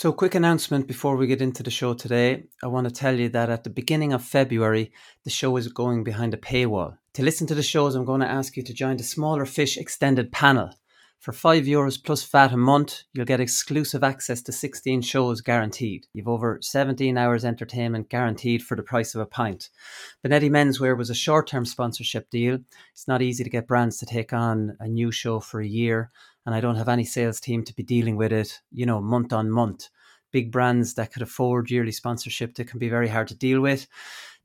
So, quick announcement before we get into the show today. I want to tell you that at the beginning of February, the show is going behind a paywall. To listen to the shows, I'm going to ask you to join the Smaller Fish Extended Panel. For 5 euros plus VAT a month, you'll get exclusive access to 16 shows guaranteed. You've over 17 hours entertainment guaranteed for the price of a pint. Bonetti Menswear was a short term sponsorship deal. It's not easy to get brands to take on a new show for a year, and I don't have any sales team to be dealing with it, you know, month on month. Big brands that could afford yearly sponsorship that can be very hard to deal with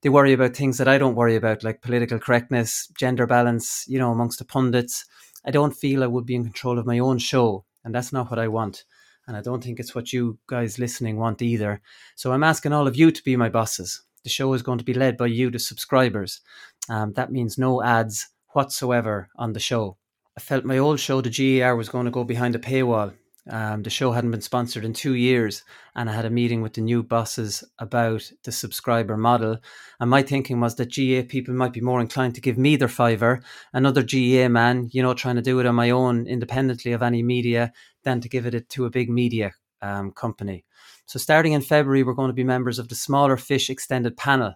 they worry about things that I don't worry about, like political correctness, gender balance, you know, amongst the pundits. I don't feel I would be in control of my own show, and that's not what I want. And I don't think it's what you guys listening want either. So I'm asking all of you to be my bosses. The show is going to be led by you, the subscribers. Um, that means no ads whatsoever on the show. I felt my old show, the GER, was going to go behind a paywall um, the show hadn't been sponsored in two years, and I had a meeting with the new bosses about the subscriber model. And my thinking was that GAA people might be more inclined to give me their fiver, another GAA man, you know, trying to do it on my own independently of any media, than to give it to a big media um, company. So, starting in February, we're going to be members of the Smaller Fish Extended Panel.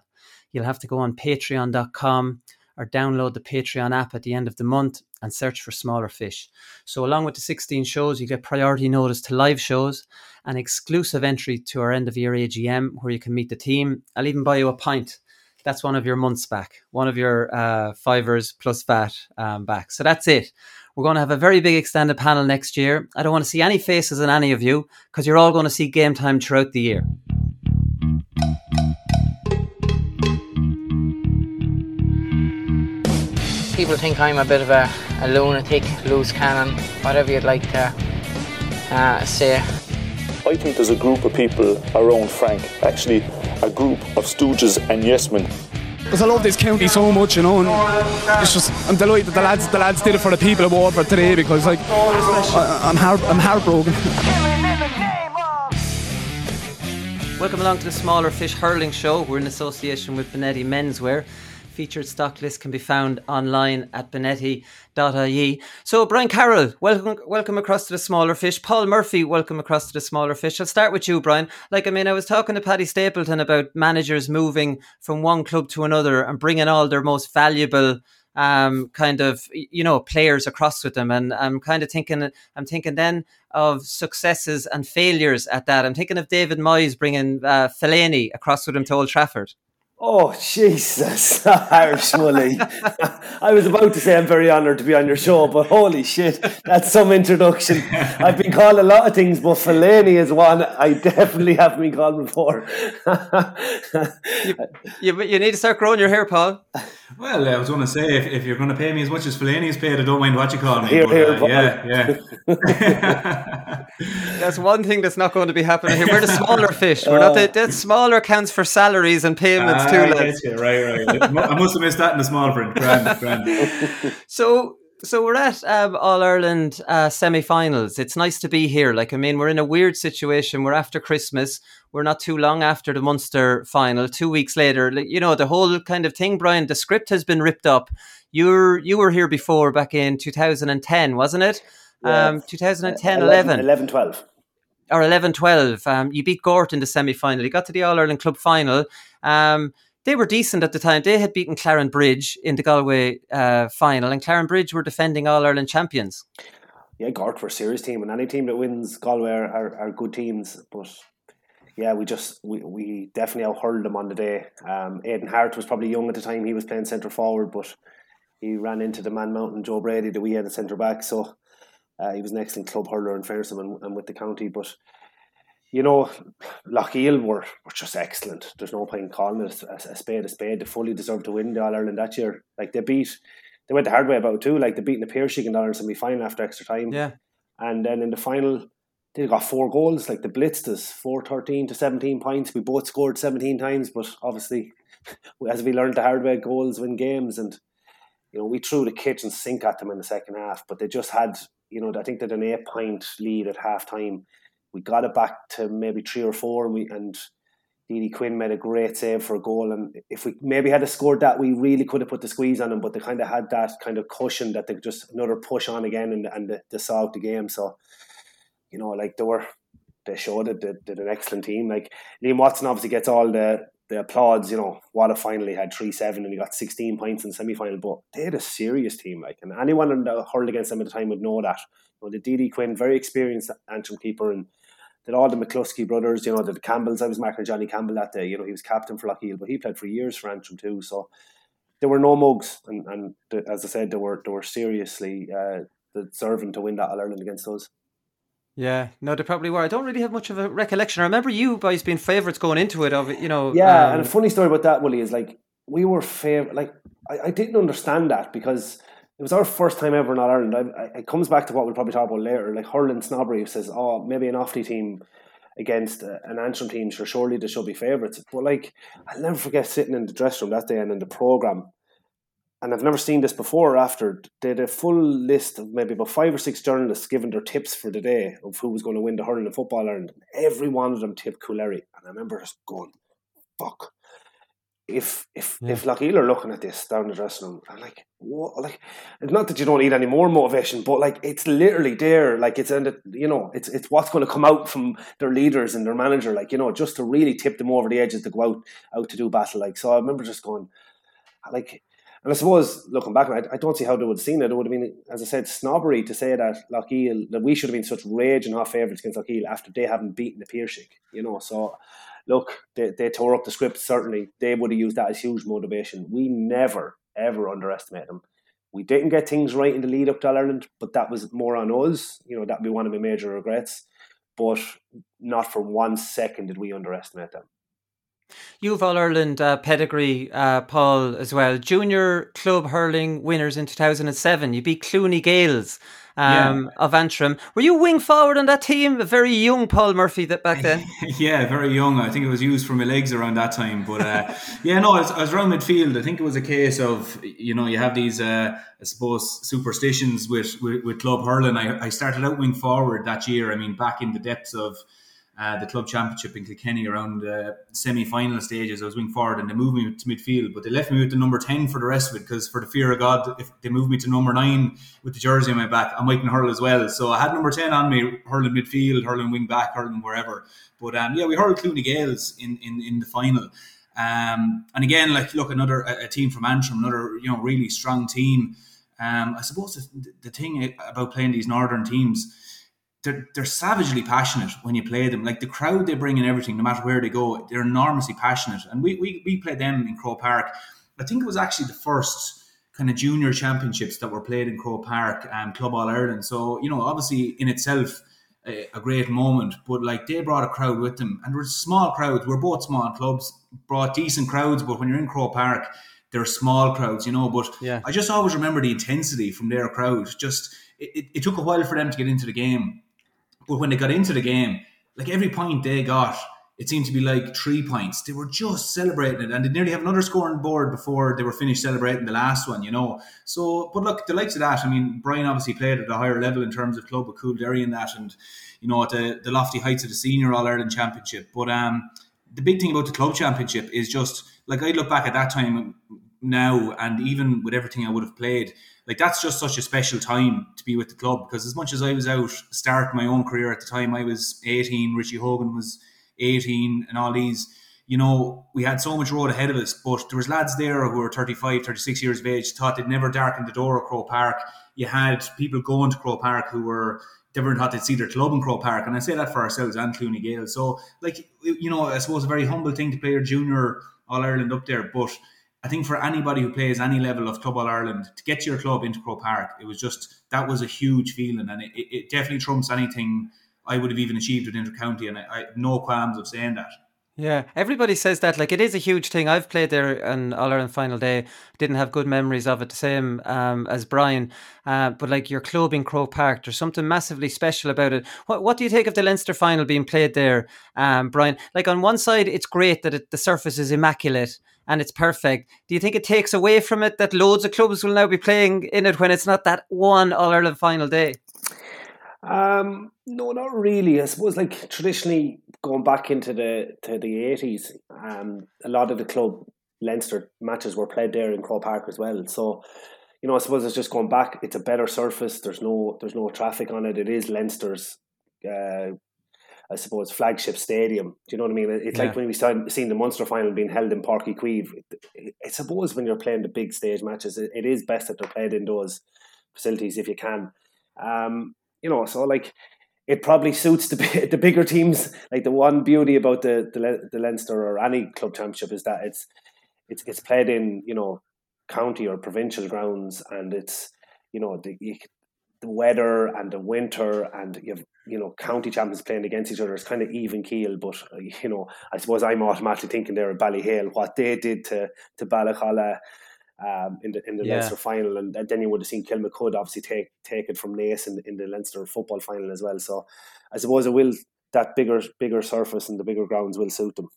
You'll have to go on patreon.com or download the Patreon app at the end of the month and search for smaller fish. So, along with the 16 shows, you get priority notice to live shows, an exclusive entry to our end of year AGM where you can meet the team. I'll even buy you a pint. That's one of your months back, one of your uh, fivers plus VAT um, back. So that's it. We're going to have a very big extended panel next year. I don't want to see any faces in any of you because you're all going to see game time throughout the year. People think I'm a bit of a, a lunatic, loose cannon, whatever you'd like to uh, say. I think there's a group of people around Frank, actually a group of stooges and yes men. Because I love this county so much, you know, and it's just I'm delighted that the lads the lads did it for the people of Waterford today because like I, I'm heart, I'm heartbroken. Welcome along to the Smaller Fish Hurling Show. We're in association with Bonetti Menswear featured stock list can be found online at bonetti.ie. So, Brian Carroll, welcome, welcome across to the smaller fish. Paul Murphy, welcome across to the smaller fish. I'll start with you, Brian. Like, I mean, I was talking to Paddy Stapleton about managers moving from one club to another and bringing all their most valuable um, kind of you know players across with them, and I'm kind of thinking I'm thinking then of successes and failures at that. I'm thinking of David Moyes bringing uh, Fellaini across with him to Old Trafford. Oh, Jesus, Irish Wooly. I was about to say I'm very honoured to be on your show, but holy shit, that's some introduction. I've been called a lot of things, but Fellaini is one I definitely haven't been called before. you, you, you, need to start growing your hair, Paul. Well, I was going to say, if, if you're going to pay me as much as Fellaini's paid, I don't mind what you call me. Here, but, here, uh, yeah, yeah. that's one thing that's not going to be happening here. We're the smaller fish. We're not the, the smaller accounts for salaries and payments uh, too. Right, right. I must have missed that in the small print. Grand, grand. So so we're at um, All Ireland uh, semi-finals. It's nice to be here. Like I mean, we're in a weird situation. We're after Christmas. We're not too long after the Munster final. Two weeks later, you know, the whole kind of thing, Brian. The script has been ripped up. You're you were here before, back in 2010, wasn't it? Yeah. Um, 2010, 11, 11, 12 or 11 12. Um, you beat Gort in the semi final. You got to the All Ireland Club final. Um, they were decent at the time. They had beaten Clarenbridge in the Galway uh, final, and Clarenbridge were defending All Ireland champions. Yeah, Gort were a serious team, and any team that wins Galway are, are, are good teams. But yeah, we just we, we definitely outhurled them on the day. Um, Aidan Harte was probably young at the time; he was playing centre forward, but he ran into the man mountain Joe Brady that we had at centre back. So uh, he was an excellent club hurler in fairness and, and with the county, but you know, Loughgiel were, were just excellent. There's no point in calling it a, a, spade a spade. They fully deserved to win the All Ireland that year. Like they beat, they went the hard way about it too. Like they beat the Piarsaigh in the Ireland semi final after extra time. Yeah. And then in the final, they got four goals. Like the blitzed us 4 13 to 17 points. We both scored 17 times, but obviously, as we learned the hard way, goals win games. And, you know, we threw the kitchen sink at them in the second half, but they just had, you know, I think they had an eight point lead at half time we got it back to maybe three or four, and we and DD Quinn made a great save for a goal. And if we maybe had scored that, we really could have put the squeeze on them. But they kind of had that kind of cushion that they just another push on again, and and they, they solved the game. So, you know, like they were they showed it. They did an excellent team. Like Liam Watson obviously gets all the the applauds. You know, what finally had three seven and he got sixteen points in semi final. But they had a serious team. Like, and anyone that hurled against them at the time would know that. You know, the DD Quinn, very experienced Antrim keeper, and did all the McCluskey brothers. You know, the Campbells. I was marking Johnny Campbell that day. You know, he was captain for Loughgiel, but he played for years for Antrim too. So there were no mugs, and and as I said, they were they were seriously uh, deserving to win that All Ireland against us. Yeah, no, they probably were. I don't really have much of a recollection. I remember you guys being favourites going into it. Of it, you know. Yeah, um, and a funny story about that, Willie, is like we were fav- Like I, I, didn't understand that because it was our first time ever in Ireland. I, I, it comes back to what we'll probably talk about later. Like Hurling Snobbery says, "Oh, maybe an Offaly team." Against an Antrim team, sure, surely they should be favourites. But like, I'll never forget sitting in the dressing room that day and in the program, and I've never seen this before or after, they had a full list of maybe about five or six journalists giving their tips for the day of who was going to win the hurling and football Ireland. Every one of them tipped Coolderry. And I remember just going, fuck. If if yeah. if Loughgiel are looking at this down the dressing room, I'm like, what? Like, it's not that you don't need any more motivation, but like it's literally there. Like it's in the, you know, it's it's what's going to come out from their leaders and their manager. Like you know, just to really tip them over the edges to go out out to do battle. Like so, I remember just going, like and I suppose looking back, I, I don't see how they would have seen it. It would have been, as I said, snobbery to say that Loughgiel that we should have been such raging hot favourites against Loughgiel after they haven't beaten the Piarsaigh. You know, so look, they, they tore up the script. Certainly, they would have used that as huge motivation. We never ever underestimate them. We didn't get things right in the lead up to Ireland, but that was more on us. You know, that'd be one of my major regrets. But not for one second did we underestimate them. You've All Ireland uh, pedigree, uh, Paul, as well. Junior club hurling winners in 2007. You beat Clooney Gaels um, yeah. of Antrim. Were you wing forward on that team? A very young Paul Murphy that back then. yeah, very young. I think it was used for my legs around that time. But uh, yeah, no, I was, I was, around midfield. I think it was a case of you know you have these uh, I suppose superstitions with, with, with club hurling. I, I started out wing forward that year. I mean, back in the depths of uh, the club championship in Kilkenny around the semi-final stages. I was wing forward and they moved me to midfield, but they left me with the number ten for the rest of it because for the fear of God, if they moved me to number nine with the jersey on my back, I might hurl as well. So I had number ten on me, hurling midfield, hurling wing back, hurling wherever. But um, yeah, we hurled Clooney Gaels in, in in the final. Um, and again, like look, another a, a, team from Antrim, another you know really strong team. Um, I suppose the, the thing about playing these northern teams they're, they're savagely passionate when you play them. Like the crowd they bring and everything, no matter where they go, they're enormously passionate. And we, we, we played them in Croke Park. I think it was actually the first kind of junior championships that were played in Croke Park and Club All Ireland. So, you know, obviously in itself, a, a, great moment, but like they brought a crowd with them and there were small crowds. We're both small clubs, brought decent crowds, but when you're in Croke Park, they're small crowds, you know. But yeah. I just always remember the intensity from their crowd. Just it, it, it took a while for them to get into the game but when they got into the game, like every point they got, it seemed to be like three points. They were just celebrating it, and they nearly have another score on board before they were finished celebrating the last one, you know. So, but look, the likes of that. I mean, Brian obviously played at a higher level in terms of club with Coolderry in that, and you know, at the, the lofty heights of the senior All Ireland Championship. But um, the big thing about the club championship is just like I look back at that time now, and even with everything I would have played, like that's just such a special time to be with the club because as much as I was out starting my own career at the time, I was 18, Richie Hogan was 18, and all these, you know, we had so much road ahead of us. But there was lads there who were 35, 36 years of age, thought they'd never darken the door of Croke Park. You had people going to Croke Park who were never thought they'd see their club in Croke Park, and I say that for ourselves and Clooney Gale. So, like, you know, I suppose a very humble thing to play your junior All Ireland up there, but I think for anybody who plays any level of Club All Ireland to get your club into Croke Park, it was just that was a huge feeling, and it, it definitely trumps anything I would have even achieved with Intercounty, and I, I no qualms of saying that. Yeah, everybody says that. Like, it is a huge thing. I've played there on All Ireland final day. Didn't have good memories of it, the same um, as Brian. Uh, but like your club in Croke Park, there's something massively special about it. What What do you think of the Leinster final being played there, um, Brian? Like on one side, it's great that it, the surface is immaculate and it's perfect. Do you think it takes away from it that loads of clubs will now be playing in it when it's not that one All Ireland final day? Um, no, not really. I suppose like traditionally going back into the to the eighties, um, a lot of the club Leinster matches were played there in Croke Park as well. So, you know, I suppose it's just going back. It's a better surface. There's no there's no traffic on it. It is Leinster's uh, I suppose, flagship stadium. Do you know what I mean? It's Yeah. like when we started seeing the Munster final being held in Páirc Uí Chaoimh. I suppose when you're playing the big stage matches, it, it is best that they're played in those facilities if you can. Um, you know, so like it probably suits the the bigger teams. Like the one beauty about the the, the Leinster or any club championship is that it's it's it's played in you know county or provincial grounds, and it's you know the the weather and the winter, and you have you know county champions playing against each other. It's kind of even keel, but uh, you know I suppose I'm automatically thinking there at Ballyhale what they did to to Ballacolla. Um, in the in the Yeah. Leinster final, and then you would have seen Kilmacud obviously take take it from Naas in, in the Leinster football final as well. So I suppose it will that bigger bigger surface and the bigger grounds will suit them.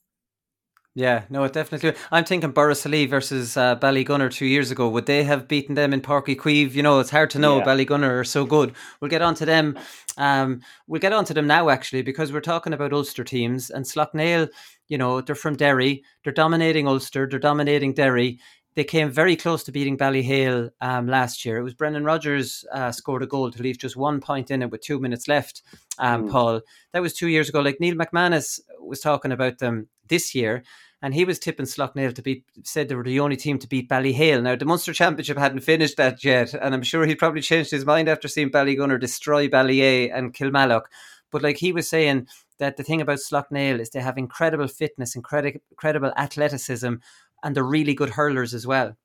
Yeah, no, it definitely. I'm thinking Borris-Ileigh versus uh, Ballygunner two years ago. Would they have beaten them in Páirc Uí Chaoimh? You know, it's hard to know. Yeah. Ballygunner are so good. We'll get on to them. Um, we'll get on to them now, actually, because we're talking about Ulster teams and Slaughtneil. You know, they're from Derry. They're dominating Ulster. They're dominating Derry. They came very close to beating Ballyhale um, last year. It was Brendan Rodgers uh, scored a goal to leave just one point in it with two minutes left. Um, Mm. Paul, that was two years ago. Like Neil McManus was talking about them this year, and he was tipping Slaughtneil to beat. Said they were the only team to beat Ballyhale. Now the Munster Championship hadn't finished that yet, and I'm sure he probably changed his mind after seeing Ballygunner destroy Ballyea and Kilmallock. But like he was saying that the thing about Slaughtneil is they have incredible fitness, incredible incredible athleticism, and they're really good hurlers as well.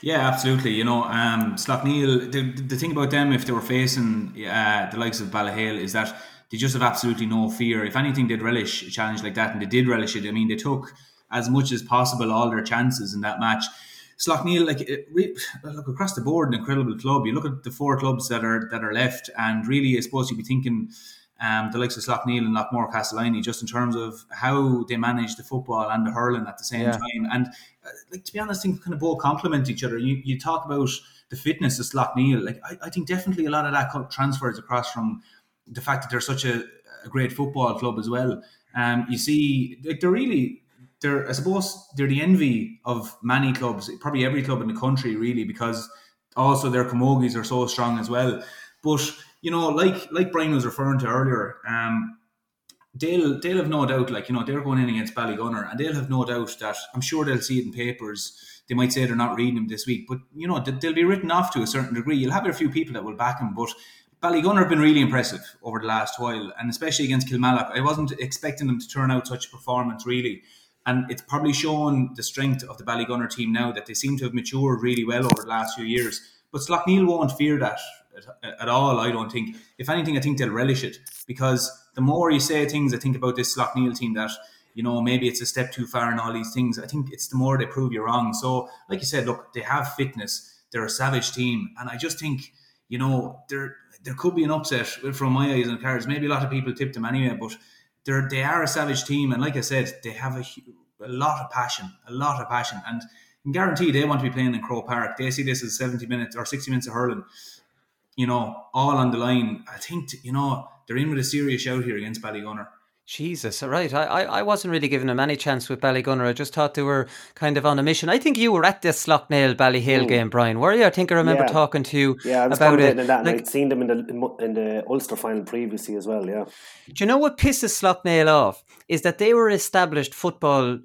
Yeah, absolutely. You know, um, Slaughtneil, the, the thing about them, if they were facing uh, the likes of Ballyhale, is that they just have absolutely no fear. If anything, they'd relish a challenge like that, and they did relish it. I mean, they took as much as possible all their chances in that match. Slaughtneil, like it, look across the board, an incredible club. You look at the four clubs that are that are left, and really, I suppose you'd be thinking um, the likes of Slaughtneil and Loughmore-Castleiney, just in terms of how they manage the football and the hurling at the same Yeah. time. And uh, like to be honest, I think kind of both complement each other. You you talk about the fitness of Slaughtneil. Like I, I think definitely a lot of that transfers across from the fact that they're such a, a great football club as well. Um, you see, like they're really they're I suppose they're the envy of many clubs, probably every club in the country, really, because also their camogies are so strong as well. But you know, like like Brian was referring to earlier, um, they'll they'll have no doubt, like you know, they're going in against Ballygunner, and they'll have no doubt that I'm sure they'll see it in papers. They might say they're not reading them this week, but you know, they- they'll be written off to a certain degree. You'll have a few people that will back them, but Ballygunner have been really impressive over the last while, and especially against Kilmallock. I wasn't expecting them to turn out such a performance, really. And it's probably shown the strength of the Ballygunner team now that they seem to have matured really well over the last few years. But Slaughtneil won't fear that at, at all, I don't think. If anything, I think they'll relish it because the more you say things, I think about this Slaughtneil team that, you know, maybe it's a step too far and all these things, I think it's the more they prove you wrong. So, like you said, look, they have fitness, they're a savage team. And I just think, you know, there there could be an upset from my eyes and cards. Maybe a lot of people tipped them anyway, but they're they are a savage team, and like I said, they have a, a lot of passion, a lot of passion, and I guarantee they want to be playing in Croke Park. They see this as seventy minutes or sixty minutes of hurling, you know, all on the line. I think you know they're in with a serious shout here against Ballygunner. Jesus, right. I, I, I wasn't really giving them any chance with Ballygunner. I just thought they were kind of on a mission. I think you were at this Slaughtneil Ballyhale hmm. game, Brian, were you? I think I remember. Yeah. talking to you Yeah, I was about it. commentating on that, and Like, I'd seen them in the in in the Ulster final previously as well. Yeah, Do you know what pisses Slaughtneil off? Is that they were an established football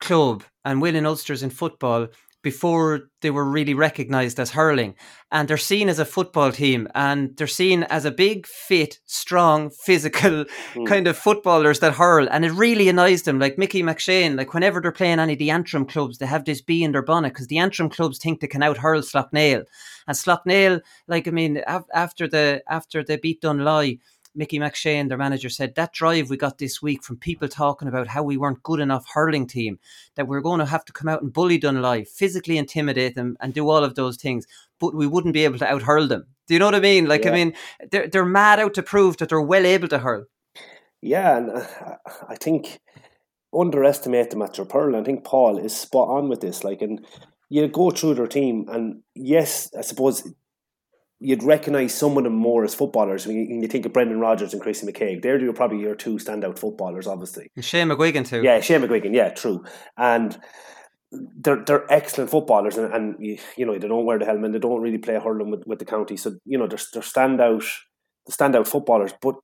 club and winning Ulsters in football before they were really recognised as hurling. And they're seen as a football team and they're seen as a big, fit, strong, physical hmm. kind of footballers that hurl. And it really annoys them. Like Mickey McShane, like whenever they're playing any of the Antrim clubs, they have this bee in their bonnet because the Antrim clubs think they can out hurl Slaughtneil. And Slaughtneil, like I mean, af- after the after they beat Dunloy, Mickey McShane, their manager, said that drive we got this week from people talking about how we weren't good enough hurling team, that we're going to have to come out and bully Dunloy, physically intimidate them, and do all of those things, but we wouldn't be able to out hurl them. Do you know what I mean? Like, I mean, they're they're mad out to prove that they're well able to hurl. yeah, and uh, I think underestimate them at their pearl. I think Paul is spot on with this. Like, and you go through their team, and yes, I suppose you'd recognise some of them more as footballers when you, when you think of Brendan Rodgers and Chrissy McKaigue. They're your- probably your two standout footballers, obviously. And Shane McGuigan too. Yeah, Shane McGuigan. Yeah, true. And they're they're excellent footballers, and, and you, you know they don't wear the helmet. They don't really play hurling with, with the county, so you know they're they're standout, the standout footballers. But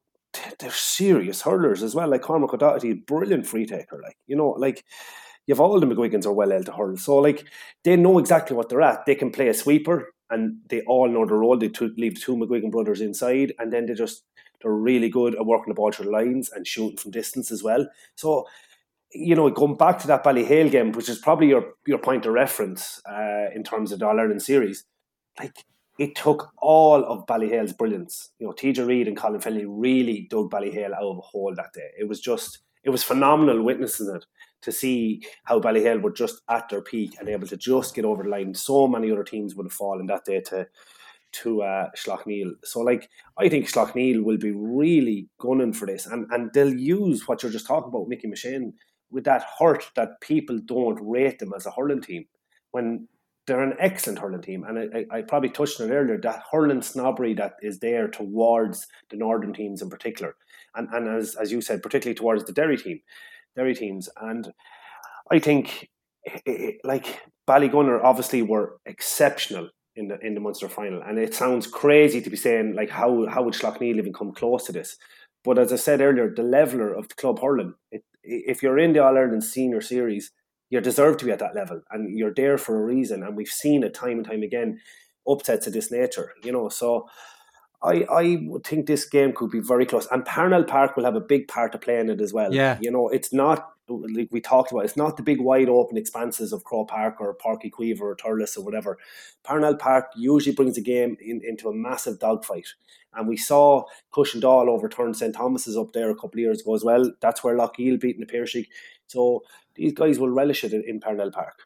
they're serious hurlers as well. Like Cormac O'Doherty, brilliant free taker. Like you know, like you've all the McGuigans are well able to hurl, so like they know exactly what they're at. They can play a sweeper, and they all know their role. They leave the two McGuigan brothers inside, and then they just they're really good at working the ball through the lines and shooting from distance as well. So you know, going back to that Ballyhale game, which is probably your your point of reference uh, in terms of the All Ireland series, like it took all of Ballyhale's brilliance. You know, TJ Reid and Colin Fennelly really dug Ballyhale out of a hole that day. It was just, it was phenomenal witnessing it to see how Ballyhale were just at their peak and able to just get over the line. So many other teams would have fallen that day to to uh, Slaughtneil. So, like, I think Slaughtneil will be really gunning for this, and and they'll use what you're just talking about, Mickey McShane with that hurt that people don't rate them as a hurling team when they're an excellent hurling team. And I, I, probably touched on it earlier that hurling snobbery that is there towards the northern teams in particular, and and as as you said, particularly towards the Derry team, Derry teams. And I think like Ballygunner obviously were exceptional in the in the Munster final, and it sounds crazy to be saying like how how would Slaughtneil even come close to this? But as I said earlier, the leveler of the club hurling, it, if you're in the All Ireland Senior Series, you deserve to be at that level, and you're there for a reason. And we've seen it time and time again, upsets of this nature, you know. So I I would think this game could be very close, and Parnell Park will have a big part to play in it as well. Yeah, you know, it's not like we talked about. It's not the big wide open expanses of Croke Park or Páirc Uí Chaoimh or Thurles or whatever. Parnell Park usually brings a game in, into a massive dogfight. And we saw Cushendall overturn St Thomas's up there a couple of years ago as well. That's where Loughgiel beating the Piarsaigh. So these guys will relish it in, in Parnell Park.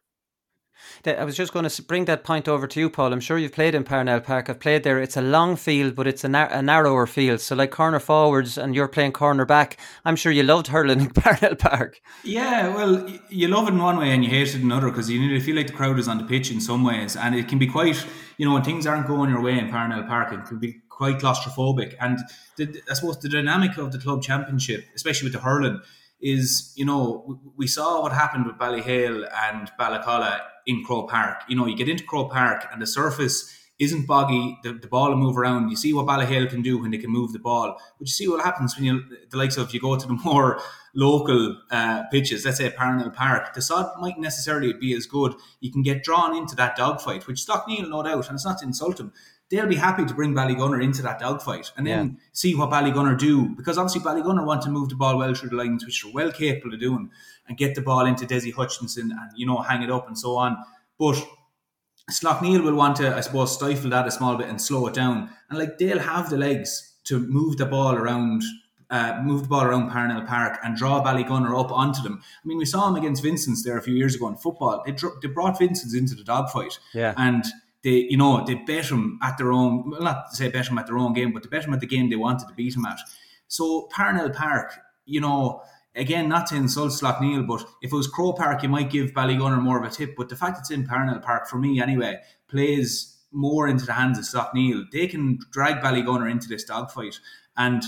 I was just going to bring that point over to you, Paul. I'm sure you've played in Parnell Park. I've played there. It's a long field, but it's a, nar- a narrower field. So, like corner forwards, and you're playing corner back. I'm sure you loved hurling in Parnell Park. Yeah, well, you love it in one way and you hate it in another because you nearly feel like the crowd is on the pitch in some ways, and it can be quite, you know, when things aren't going your way in Parnell Park, it can be quite claustrophobic. And the, I suppose the dynamic of the club championship, especially with the hurling, is you know we saw what happened with Ballyhale and Balacolla in Croke Park. You know, you get into Croke Park and the surface isn't boggy. The, the ball will move around. You see what Ballyhale can do when they can move the ball. But you see what happens when you the likes of you go to the more local uh, pitches. Let's say Parnell Park. The sod might necessarily be as good. You can get drawn into that dogfight, which Slaughtneil no doubt, and it's not to insult him they'll be happy to bring Ballygunner into that dogfight and then yeah. see what Ballygunner do. Because obviously Ballygunner want to move the ball well through the lines, which they're well capable of doing, and get the ball into Dessie Hutchinson and, you know, hang it up and so on. But Slaughtneil will want to, I suppose, stifle that a small bit and slow it down. And like they'll have the legs to move the ball around uh, move the ball around Parnell Park and draw Ballygunner up onto them. I mean, we saw him against Vincent's there a few years ago in football. They, dro- they brought Vincent's into the dogfight. Yeah. And they, you know, they bet him at their own, well, not to say bet him at their own game, but they bet him at the game they wanted to beat him at. So Parnell Park, you know, again, not to insult Slaughtneil, but if it was Croke Park, you might give Ballygunner more of a tip. But the fact it's in Parnell Park, for me anyway, plays more into the hands of Slaughtneil. They can drag Ballygunner into this dogfight. And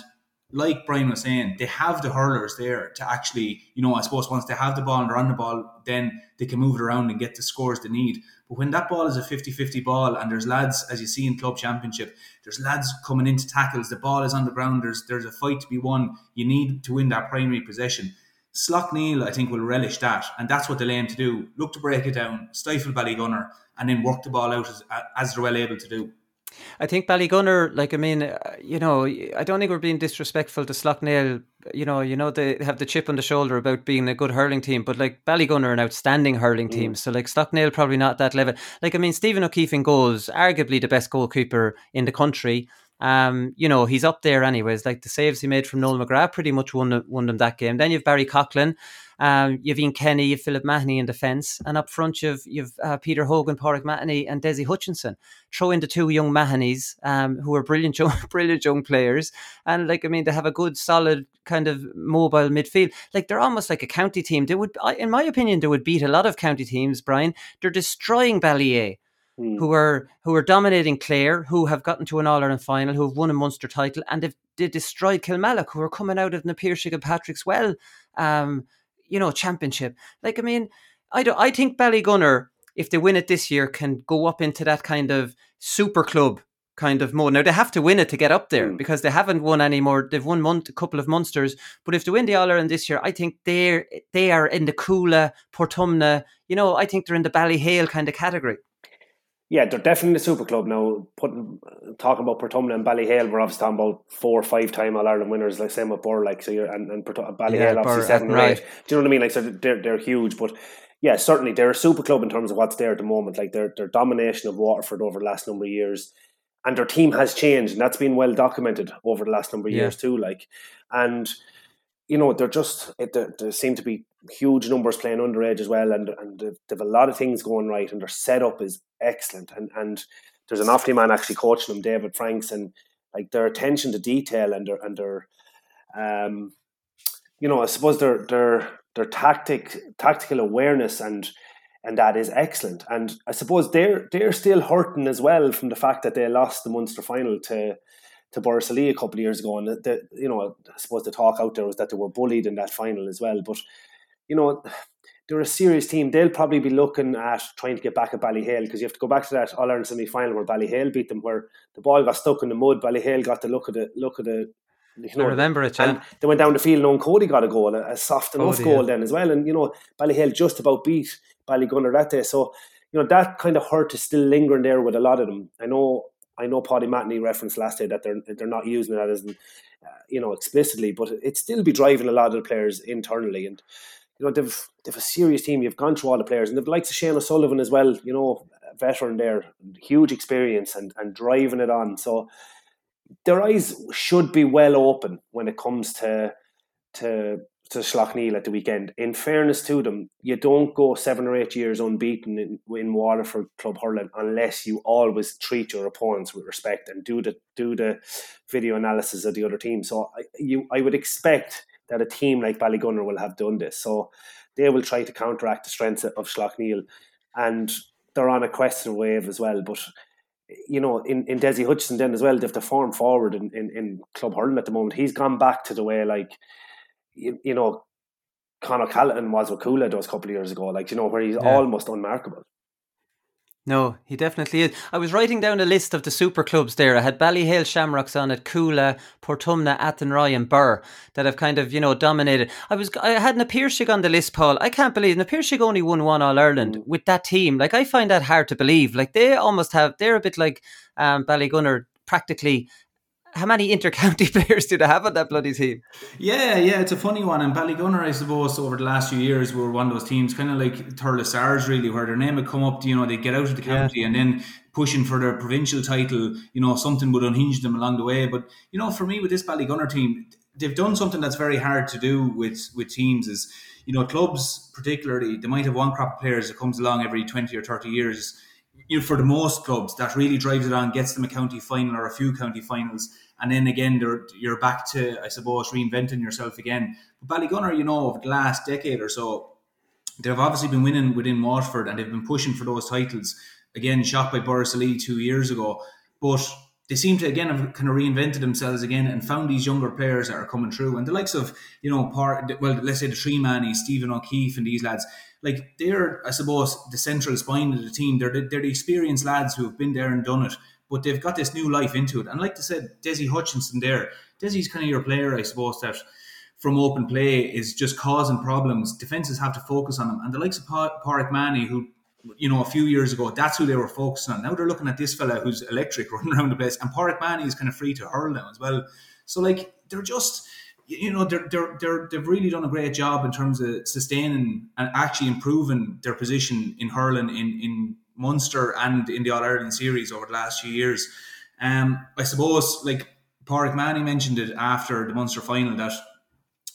like Brian was saying, they have the hurlers there to actually, you know, I suppose once they have the ball and they're on the ball, then they can move it around and get the scores they need. But when that ball is a 50 50 ball and there's lads, as you see in club championship, there's lads coming into tackles, the ball is on the ground, there's, there's a fight to be won, you need to win that primary possession. Slaughtneil, I think, will relish that, and that's what they'll aim to do. Look to break it down, stifle Ballygunner, and then work the ball out as, as they're well able to do. I think Ballygunner, like I mean, uh, you know, I don't think we're being disrespectful to Slaughtneil. You know, you know they have the chip on the shoulder about being a good hurling team, but like Ballygunner, an outstanding hurling team. Mm. So like Slaughtneil, probably not that level. Like I mean, Stephen O'Keeffe in goals, arguably the best goalkeeper in the country. Um, you know, he's up there anyways. Like the saves he made from Noel McGrath pretty much won won them that game. Then you've Barry Coughlin. Um, you've Ian Kenny, you've Philip Mahony in defence, and up front you've you've uh, Peter Hogan, Pádraig Mahony, and Desi Hutchinson. Throw in the two young Mahonys, um, who are brilliant, young, brilliant young players, and like I mean, they have a good, solid kind of mobile midfield. Like they're almost like a county team. They would, in my opinion, they would beat a lot of county teams. Brian, they're destroying Ballyea. Mm. Who are who are dominating Clare, who have gotten to an All Ireland final, who have won a Munster title, and they've they destroyed Kilmallock, who are coming out of the Piarsaigh and Patrickswell um, you know, championship. Like, I mean, I don't, I think Ballygunner, if they win it this year, can go up into that kind of super club kind of mode. Now they have to win it to get up there Mm. because they haven't won any more. They've won month, a couple of monsters, but if they win the All Ireland this year, I think they're they are in the Cuala, Portumna. You know, I think they're in the Ballyhale kind of category. Yeah, they're definitely a super club now. Putting talking about Portumna and Ballyhale, we're obviously talking about four or five time All Ireland winners, like same with Birr, like so you're and, and Portum- uh, Ballyhale Yeah, obviously Birr, seven or right. eight. Do you know what I mean? Like so they're they're huge, but yeah, certainly they're a super club in terms of what's there at the moment. Like their their domination of Waterford over the last number of years, and their team has changed, and that's been well documented over the last number of Yeah. years too. Like, and you know they're just it, there, there seem to be huge numbers playing underage as well, and and they've, a lot of things going right, and their setup is excellent, and and there's an Offaly man actually coaching them, David Franks, and like their attention to detail and their and their um, you know, I suppose their their their tactic tactical awareness and and that is excellent. And I suppose they're they're still hurting as well from the fact that they lost the Munster final to to Borris-Ileigh a couple of years ago. And the, you know, I suppose the talk out there was that they were bullied in that final as well. But you know, they're a serious team. They'll probably be looking at trying to get back at Ballyhale because you have to go back to that All Ireland semi final where Ballyhale beat them, where the ball got stuck in the mud. Ballyhale got the look of the look of the. You I remember it, and yeah. they went down the field, and Cody got a goal, a, a soft enough Cody, goal yeah. then as well. And you know, Ballyhale just about beat Ballygunner that day. So you know that kind of hurt is still lingering there with a lot of them. I know, I know. Paddy Mahony referenced last day that they're they're not using that as uh, you know explicitly, but it still be driving a lot of the players internally. And you know they've they've a serious team. You've gone through all the players, and they've likes of Shane O'Sullivan as well. You know, a veteran there, huge experience and and driving it on. So their eyes should be well open when it comes to to to Slaughtneil at the weekend. In fairness to them, you don't go seven or eight years unbeaten in, in Waterford Club hurling unless you always treat your opponents with respect and do the do the video analysis of the other team. So I, you, I would expect that a team like Ballygunner will have done this. So they will try to counteract the strengths of Slaughtneil, and they're on a question wave as well. But you know, in, in Desi Hutchinson then as well, they've the form forward in, in, in club hurling at the moment. He's gone back to the way like you, you know Con O'Callaghan was with Cuala those couple of years ago, like you know, where he's Yeah. almost unmarkable. No, he definitely is. I was writing down a list of the super clubs there. I had Ballyhale Shamrocks on it, Cuala, Portumna, Athenry, and Birr that have kind of, you know, dominated. I was I had Na Piarsaigh on the list, Paul. I can't believe Na Piarsaigh only won one All Ireland with that team. Like I find that hard to believe. Like they almost have they're a bit like um Ballygunner practically how many inter-county players do they have on that bloody team? Yeah, yeah, it's a funny one. And Ballygunner, I suppose, over the last few years, were one of those teams, kind of like Thurles Stars, really, where their name would come up. You know, they'd get out of the county and then pushing for their provincial title. You know, something would unhinge them along the way. But you know, for me, with this Ballygunner team, they've done something that's very hard to do with with teams. Is you know, clubs particularly, they might have one crop of players that comes along every twenty or thirty years. You know, for the most clubs, that really drives it on, gets them a county final or a few county finals, and then again, you're back to, I suppose, reinventing yourself again. But Ballygunner, you know, over the last decade or so, they've obviously been winning within Watford and they've been pushing for those titles. Again, shot by Borris-Ileigh two years ago, but they seem to again have kind of reinvented themselves again and found these younger players that are coming through. And the likes of you know, part well, let's say the Tree Manny, Stephen O'Keeffe, and these lads, like they're I suppose the central spine of the team. They're the, they're the experienced lads who have been there and done it. But they've got this new life into it. And like I said, Desi Hutchinson there, Desi's kind of your player, I suppose, that from open play is just causing problems. Defenses have to focus on him. And the likes of Pa- Manny, who, you know, a few years ago, that's who they were focusing on. Now they're looking at this fella who's electric running around the place. And Pauric Mahony is kind of free to hurl now as well. So, like, they're just, you know, they're, they're, they're, they've really done a great job in terms of sustaining and actually improving their position in hurling in, in Munster and in the All Ireland series over the last few years. Um, I suppose, like, Pauric Mahony mentioned it after the Munster final that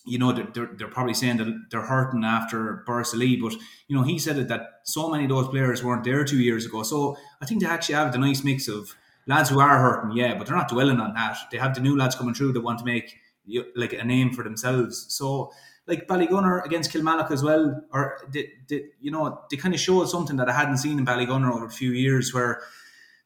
you know they're, they're, probably saying that they're hurting after Borris-Ileigh, but you know he said it that so many of those players weren't there two years ago. So I think they actually have the nice mix of lads who are hurting, yeah, but they're not dwelling on that. They have the new lads coming through that want to make like a name for themselves. So like Ballygunner against Kilmallock as well, or they, you know they kind of showed something that I hadn't seen in Ballygunner over a few years where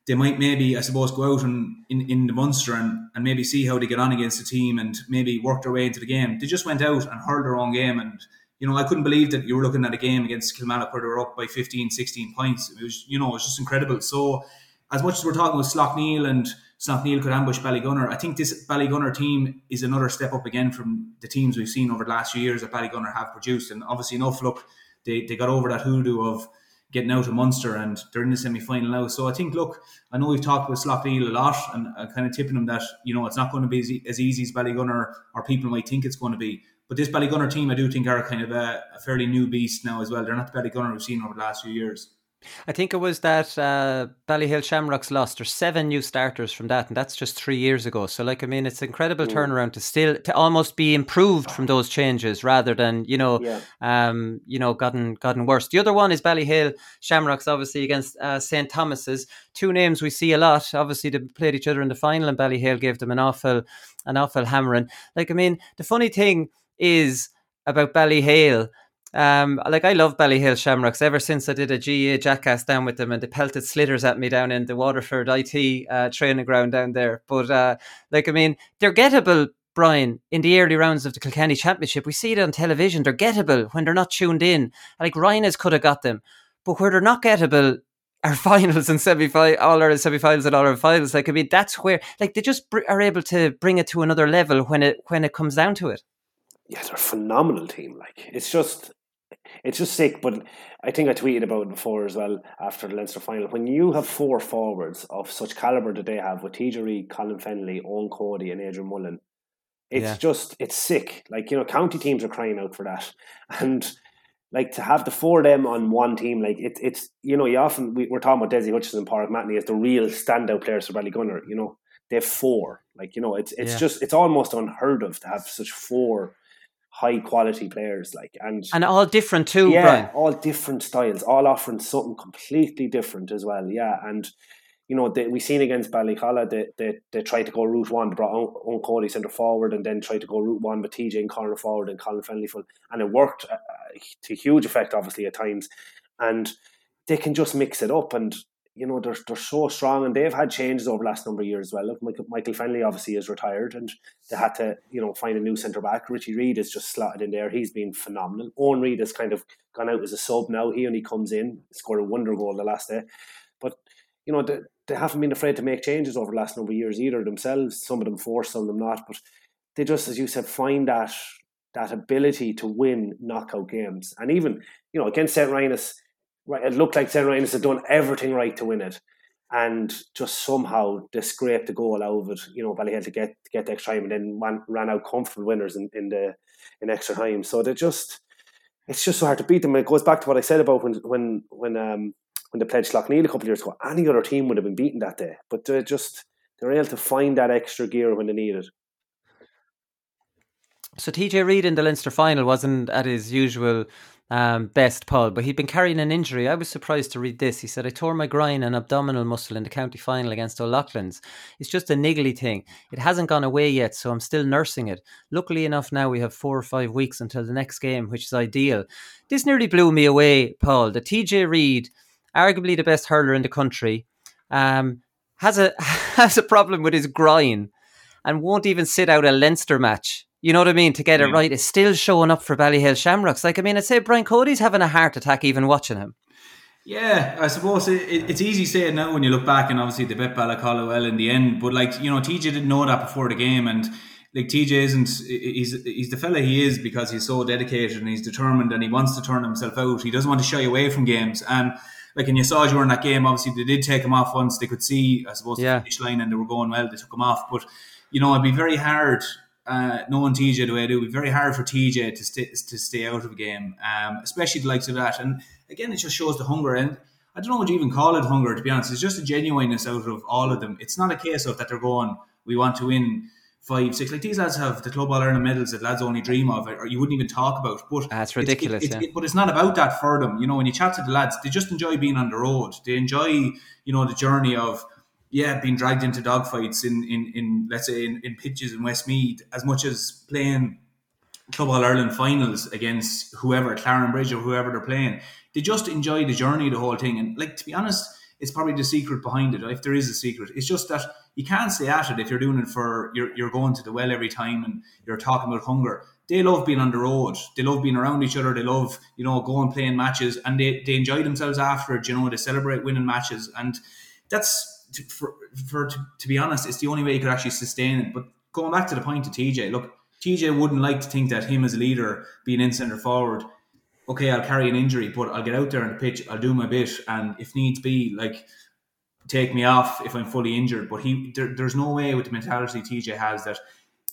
they might maybe, I suppose, go out and in, in the Munster and, and maybe see how they get on against the team and maybe work their way into the game. They just went out and hurled their own game. And, you know, I couldn't believe that you were looking at a game against Kilmallock where they were up by 15, 16 points. It was, you know, it was just incredible. So as much as we're talking with Slaughtneil and Slaughtneil could ambush Ballygunner, I think this Ballygunner team is another step up again from the teams we've seen over the last few years that Ballygunner have produced. And obviously, enough look, they, they got over that hoodoo of getting out of Munster and they're in the semi final now. So I think, look, I know we've talked with Slaughtneil a lot and I'm kind of tipping them that, you know, it's not going to be as, as easy as Ballygunner or people might think it's going to be. But this Ballygunner team, I do think, are kind of a, a fairly new beast now as well. They're not the Ballygunner we've seen over the last few years. I think it was that uh, Ballyhale Shamrocks lost. There's seven new starters from that, and that's just three years ago. So, like, I mean, it's incredible mm. turnaround to still to almost be improved from those changes rather than you know, yeah. um, you know, gotten gotten worse. The other one is Ballyhale Shamrocks, obviously against uh, St Thomas's. Two names we see a lot. Obviously, they played each other in the final, and Ballyhale gave them an awful, an awful hammering. Like, I mean, the funny thing is about Ballyhale um, like I love Ballyhale Shamrocks ever since I did a GAA jackass down with them and they pelted sliotars at me down in the Waterford IT uh, training ground down there. But uh, like I mean, they're gettable. Brian, in the early rounds of the Kilkenny Championship, we see it on television. They're gettable when they're not tuned in. Like Rhinos could have got them, but where they're not gettable are finals and semi all our semi finals and all our finals. Like I mean, that's where like they just br- are able to bring it to another level when it when it comes down to it. Yeah, they're a phenomenal team. Like it's just it's just sick. But I think I tweeted about it before as well after the Leinster final. When you have four forwards of such caliber that they have with TJ Reid, Colin Fennelly, Eoin Cody, and Adrian Mullen, it's yeah. just it's sick. Like you know, county teams are crying out for that, and like to have the four of them on one team, like it's it's you know, you often we, are talking about Desi Hutchinson and Pádraig Mahony as the real standout players for Ballygunner. You know, they have four. Like you know, it's it's yeah. just it's almost unheard of to have such four high quality players like and and all different too yeah Brian. all different styles all offering something completely different as well yeah and you know they, we seen against Ballacolla they, they they tried to go route one they brought Eoin Cody centre forward and then tried to go route one with TJ and corner forward and Colin Fennelly full and it worked uh, to huge effect obviously at times and they can just mix it up and you know, they're, they're so strong and they've had changes over the last number of years as well. Look, Michael, Michael obviously is retired and they had to, you know, find a new centre back. Richie Reid is just slotted in there. He's been phenomenal. Owen Reid has kind of gone out as a sub now. He only comes in, scored a wonder goal the last day. But, you know, they, they haven't been afraid to make changes over the last number of years either themselves. Some of them forced, some of them not. But they just, as you said, find that that ability to win knockout games. And even, you know, against St. Rynagh's, right, it looked like St. Rynagh's had done everything right to win it. And just somehow they scraped the goal out of it, you know, Ballyhale to get to get the extra time and then ran, ran out comfortable winners in, in the in extra time. So they just it's just so hard to beat them. It goes back to what I said about when when when um when they played Slaughtneil a couple of years ago. Any other team would have been beaten that day. But they just they're able to find that extra gear when they need it. So TJ Reid in the Leinster final wasn't at his usual um, best Paul, but he'd been carrying an injury. I was surprised to read this. He said, I tore my groin and abdominal muscle in the county final against O'Loughlin's. It's just a niggly thing. It hasn't gone away yet, so I'm still nursing it. Luckily enough, now we have four or five weeks until the next game, which is ideal. This nearly blew me away, Paul. The TJ Reid, arguably the best hurler in the country, um, has a has a problem with his groin and won't even sit out a Leinster match you know what I mean, to get it right, is still showing up for Ballyhale Shamrocks. Like, I mean, I'd say Brian Cody's having a heart attack even watching him. Yeah, I suppose it, it, it's easy saying now when you look back, and obviously they bet Ballacolla well in the end. But like you know, TJ didn't know that before the game, and like TJ isn't he's he's the fella he is because he's so dedicated and he's determined and he wants to turn himself out. He doesn't want to shy away from games, and like and you saw during that game, obviously they did take him off once they could see, I suppose, yeah. the finish line and they were going well. They took him off, but you know, it'd be very hard uh, knowing TJ the way I do, be very hard for TJ to stay to stay out of a game, um, especially the likes of that. And again, it just shows the hunger. And I don't know what you even call it hunger. To be honest, it's just a genuineness out of all of them. It's not a case of that they're going, we want to win five, six. Like these lads have the Club All Ireland medals that lads only dream of, or you wouldn't even talk about. But that's ridiculous. It's, it's, yeah. it, but it's not about that for them. You know, when you chat to the lads, they just enjoy being on the road. They enjoy, you know, the journey of yeah, being dragged into dogfights in, in, in let's say in, in pitches in Westmeath as much as playing Club All Ireland finals against whoever, Clarenbridge or whoever they're playing. They just enjoy the journey, the whole thing. And like to be honest, it's probably the secret behind it. If there is a secret, it's just that you can't stay at it if you're doing it for you're you're going to the well every time and you're talking about hunger. They love being on the road. They love being around each other. They love, you know, going playing matches and they, they enjoy themselves after it, you know, they celebrate winning matches. And that's to, for, for to, to be honest, it's the only way he could actually sustain it. But going back to the point of TJ, look, TJ wouldn't like to think that him as a leader, being in centre forward, okay, I'll carry an injury, but I'll get out there on the pitch, I'll do my bit, and if needs be, like take me off if I'm fully injured. But he, there, there's no way with the mentality TJ has that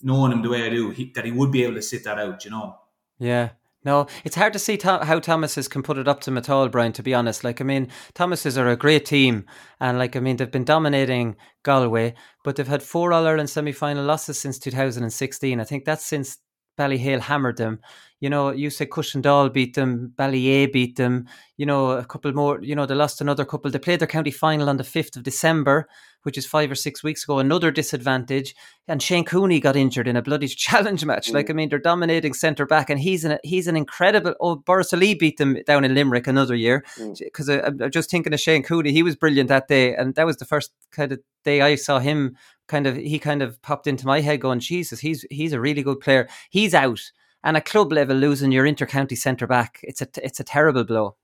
knowing him the way I do, he, that he would be able to sit that out. You know. Yeah, no, it's hard to see to- how Thomases can put it up to them at all, Brian, to be honest. Like, I mean, Thomases are a great team. And, like, I mean, they've been dominating Galway, but they've had four All Ireland semi final losses since 2016. I think that's since Ballyhale hammered them. You know, you say Cushendall beat them, Ballyea beat them. You know, a couple more. You know, they lost another couple. They played their county final on the fifth of December, which is five or six weeks ago. Another disadvantage. And Shane Cooney got injured in a bloody challenge match. Mm. Like I mean, they're dominating centre back, and he's an he's an incredible. Oh, Borris-Ileigh beat them down in Limerick another year because mm. I'm just thinking of Shane Cooney. He was brilliant that day, and that was the first kind of day I saw him. Kind of, he kind of popped into my head, going, "Jesus, he's he's a really good player. He's out." And at club level losing your intercounty centre back it's a it's a terrible blow.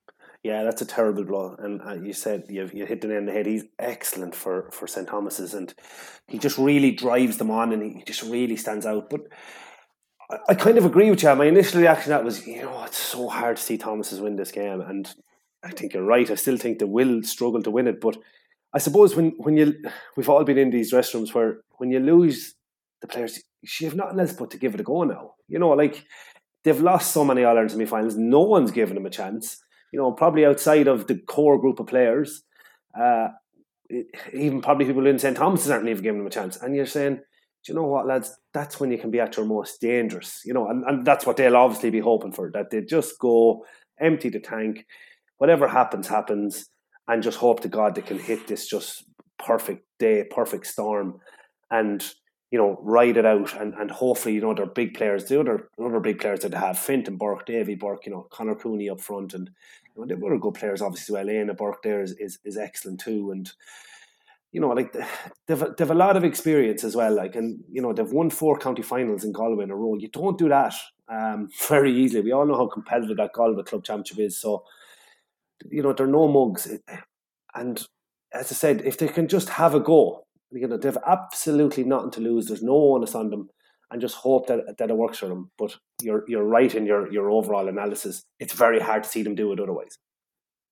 Yeah that's a terrible blow. And uh, you said you, you hit the nail on the head. He's excellent for for St Thomas's and he just really drives them on and he just really stands out. But I, I kind of agree with you. My initial reaction that was you know it's so hard to see Thomas's win this game. And I think you're right. I still think they will struggle to win it. But I suppose when when you we've all been in these restrooms where when you lose the players she have nothing else but to give it a go now. You know, like they've lost so many All Ireland semi finals, no one's given them a chance. You know, probably outside of the core group of players, uh, even probably people in St Thomas's aren't even giving them a chance. And you're saying, do you know what, lads? That's when you can be at your most dangerous. You know, and, and that's what they'll obviously be hoping for that they just go empty the tank, whatever happens, happens, and just hope to God they can hit this just perfect day, perfect storm, and you know, ride it out and, and hopefully, you know, they're big players. The other other big players that they have, Fintan Burke, Davy Burke, you know, Conor Cooney up front and you know, they're other good players obviously well. Eanna Burke there is, is, is excellent too. And you know, like they've they've a lot of experience as well. Like and you know, they've won four county finals in Galway in a row. You don't do that um, very easily. We all know how competitive that Galway Club Championship is. So, you know, they're no mugs. And as I said, if they can just have a go, you know, they've absolutely nothing to lose. There's no onus on them, and just hope that that it works for them. But you're you're right in your your overall analysis. It's very hard to see them do it otherwise.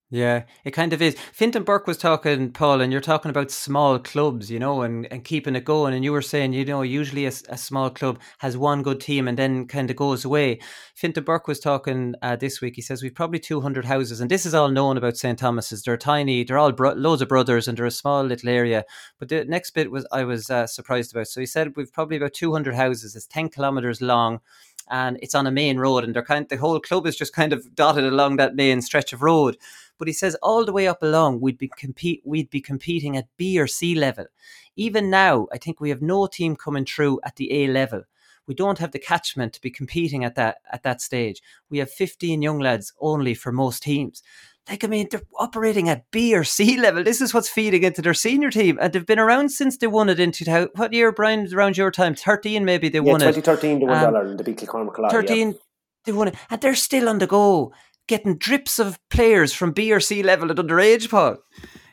Yeah, it kind of is. Fintan Burke was talking, Paul, and you're talking about small clubs, you know, and, and keeping it going. And you were saying, you know, usually a, a small club has one good team and then kind of goes away. Fintan Burke was talking uh, this week. He says, We've probably 200 houses, and this is all known about St. Thomas's. They're tiny, they're all bro- loads of brothers, and they're a small little area. But the next bit was I was uh, surprised about. So he said, We've probably about 200 houses. It's 10 kilometres long and it's on a main road and they're kind the whole club is just kind of dotted along that main stretch of road but he says all the way up along we'd be compete we'd be competing at B or C level even now I think we have no team coming through at the A level we don't have the catchment to be competing at that at that stage we have 15 young lads only for most teams like I mean, they're operating at B or C level. This is what's feeding into their senior team, and they've been around since they won it in 2000. What year, Brian? Around your time, thirteen maybe they yeah, won 2013 it. 2013 they won um, Ireland, the beat Kilcormac Thirteen, yeah. they won it, and they're still on the go, getting drips of players from B or C level at underage, Paul.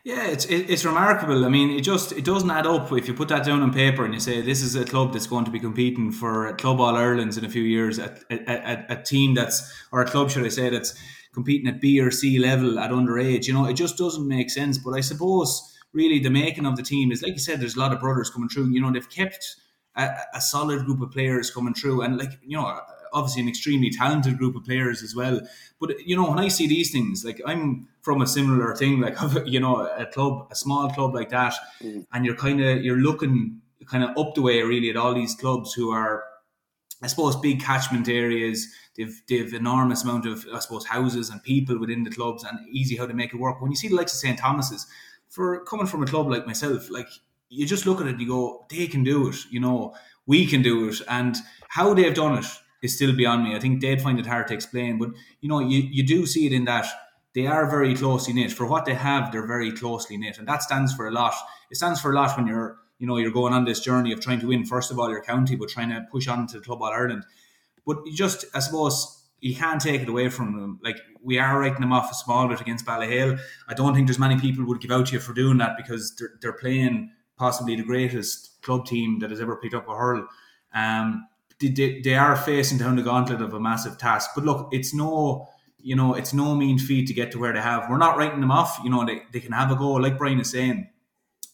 Yeah, it's it's remarkable. I mean, it just it doesn't add up if you put that down on paper and you say this is a club that's going to be competing for Club All Ireland's in a few years, a, a, a, a team that's or a club, should I say, that's competing at B or C level at underage. You know, it just doesn't make sense. But I suppose really the making of the team is like you said. There's a lot of brothers coming through. You know, they've kept a, a solid group of players coming through, and like you know, obviously an extremely talented group of players as well. But you know, when I see these things, like I'm from a similar thing, like you know, a club, a small club like that, mm. and you're kind of you're looking kind of up the way really at all these clubs who are I suppose big catchment areas. They've they've enormous amount of I suppose houses and people within the clubs, and easy how to make it work. When you see the likes of St Thomas's, for coming from a club like myself, like you just look at it and you go, they can do it. You know, we can do it, and how they've done it is still beyond me. I think they'd find it hard to explain, but you know, you you do see it in that they are very closely knit. For what they have, they're very closely knit, and that stands for a lot. It stands for a lot when you're you know you're going on this journey of trying to win first of all your county, but trying to push on to the Club All Ireland. But you just I suppose you can't take it away from them. Like we are writing them off a small bit against Ballyhale. I don't think there's many people would give out to you for doing that because they're, they're playing possibly the greatest club team that has ever picked up a hurl. Um, they, they are facing down the gauntlet of a massive task. But look, it's no, you know, it's no mean feat to get to where they have. We're not writing them off. You know, they, they can have a go. Like Brian is saying,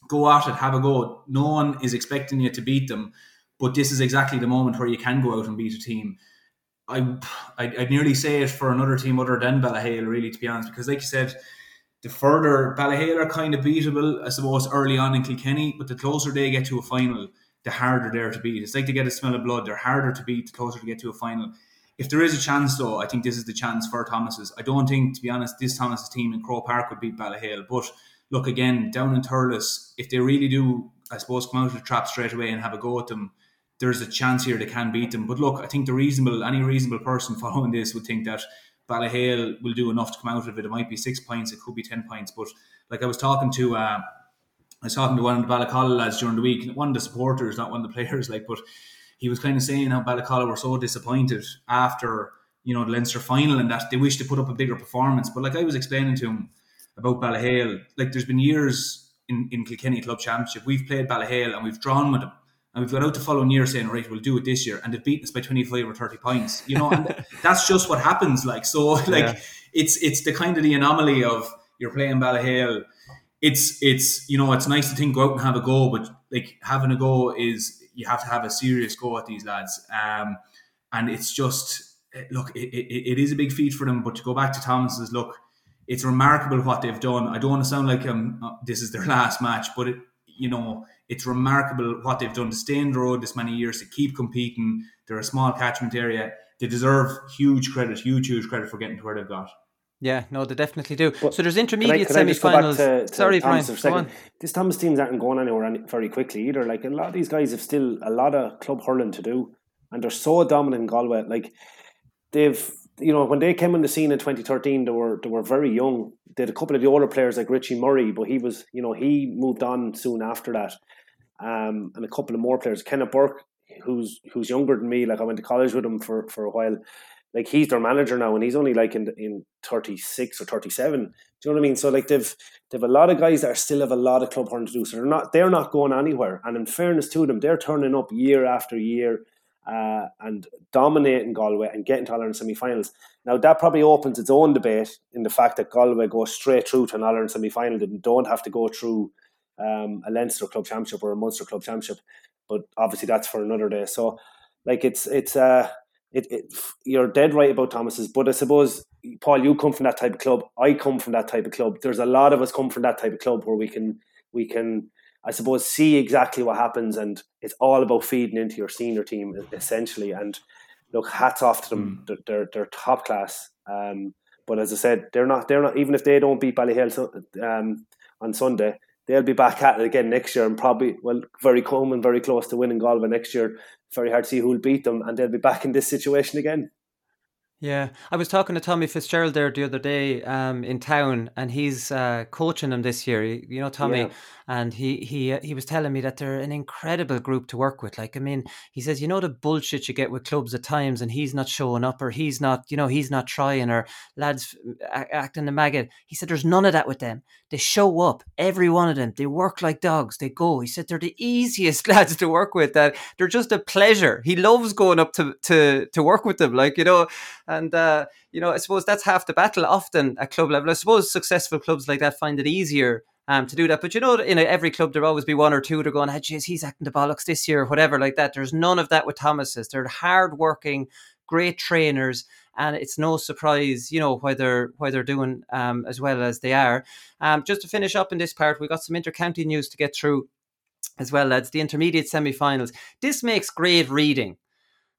go at it, have a go. No one is expecting you to beat them, but this is exactly the moment where you can go out and beat a team. I, I'd nearly say it for another team other than Ballyhale, really, to be honest, because like you said, the further Ballyhale are kind of beatable, I suppose, early on in Kilkenny, but the closer they get to a final, the harder they're to beat. It's like to get a smell of blood. They're harder to beat the closer to get to a final. If there is a chance, though, I think this is the chance for Thomas's. I don't think, to be honest, this Thomas's team in Croke Park would beat Ballyhale. But look, again, down in Thurles, if they really do, I suppose, come out of the trap straight away and have a go at them, there's a chance here they can beat them. But look, I think the reasonable, any reasonable person following this would think that Ballyhale will do enough to come out of it. It might be six points, it could be ten points. But like I was talking to, uh, I was talking to one of the Ballacolla lads during the week, one of the supporters, not one of the players. Like, but he was kind of saying how Ballacolla were so disappointed after you know the Leinster final and that they wish to put up a bigger performance. But like I was explaining to him about Ballyhale, like there's been years in, in Kilkenny Club Championship, we've played Ballyhale and we've drawn with them and we've got out the following year saying, right, we'll do it this year, and they've beaten us by twenty five or thirty points. You know, and that's just what happens. Like so, like yeah. it's it's the kind of the anomaly of you're playing Ballyhale. It's it's you know it's nice to think go out and have a go, but like having a go is you have to have a serious go at these lads, um, and it's just look it, it, it is a big feat for them. But to go back to Thomas's look, it's remarkable what they've done. I don't want to sound like um, this is their last match, but it, you know it's remarkable what they've done to stay in the road this many years to keep competing. They're a small catchment area. They deserve huge credit, huge, huge credit for getting to where they've got. Yeah, no, they definitely do. But so there's intermediate can I, can semi-finals. To, to Sorry, Brian. This Thomas teams aren't going anywhere very quickly either. Like a lot of these guys have still a lot of club hurling to do, and they're so dominant in Galway. Like they've you know, when they came on the scene in 2013, they were they were very young. They had a couple of the older players like Richie Murray, but he was, you know, he moved on soon after that. Um, and a couple of more players. Kenneth Burke, who's who's younger than me, like I went to college with him for, for a while. Like he's their manager now, and he's only like in in thirty six or thirty seven. Do you know what I mean? So like they've they've a lot of guys that are still have a lot of club hurling to do. So they're not they're not going anywhere. And in fairness to them, they're turning up year after year uh, and dominating Galway and getting to All Ireland semi finals. Now, that probably opens its own debate in the fact that Galway go straight through to an Ireland semi final and don't have to go through um, a Leinster Club Championship or a Munster Club Championship. But obviously, that's for another day. So, like, it's, it's, uh, it, it, you're dead right about Thomas's, but I suppose Paul, you come from that type of club. I come from that type of club. There's a lot of us come from that type of club where we can we can I suppose, see exactly what happens. And it's all about feeding into your senior team, essentially. And look, hats off to them. Mm. They're, they're, they're, top class. Um, but as I said, they're not, they're not, even if they don't beat Ballyhale um, on Sunday, they'll be back at it again next year and probably, well, very coming very close to winning Galway next year. Very hard to see who will beat them. And they'll be back in this situation again. Yeah, I was talking to Tommy Fitzgerald there the other day um, in town, and he's uh, coaching them this year. You know, Tommy, yeah and he he uh, he was telling me that they're an incredible group to work with. Like, I mean, he says, you know, the bullshit you get with clubs at times, and he's not showing up, or he's not, you know, he's not trying, or lads acting the maggot. He said, there's none of that with them. They show up, every one of them. They work like dogs. They go. He said they're the easiest lads to work with. That they're just a pleasure. He loves going up to to to work with them, like you know, and. uh you know, I suppose that's half the battle often at club level. I suppose successful clubs like that find it easier um, to do that. But you know, in every club, there'll always be one or two that are going, oh, geez, he's acting the bollocks this year, or whatever like that. There's none of that with Thomas's. They're hard working, great trainers, and it's no surprise, you know, why they're why they're doing um, as well as they are. Um, just to finish up in this part, we got some intercounty news to get through as well, lads. The intermediate semi-finals. This makes great reading.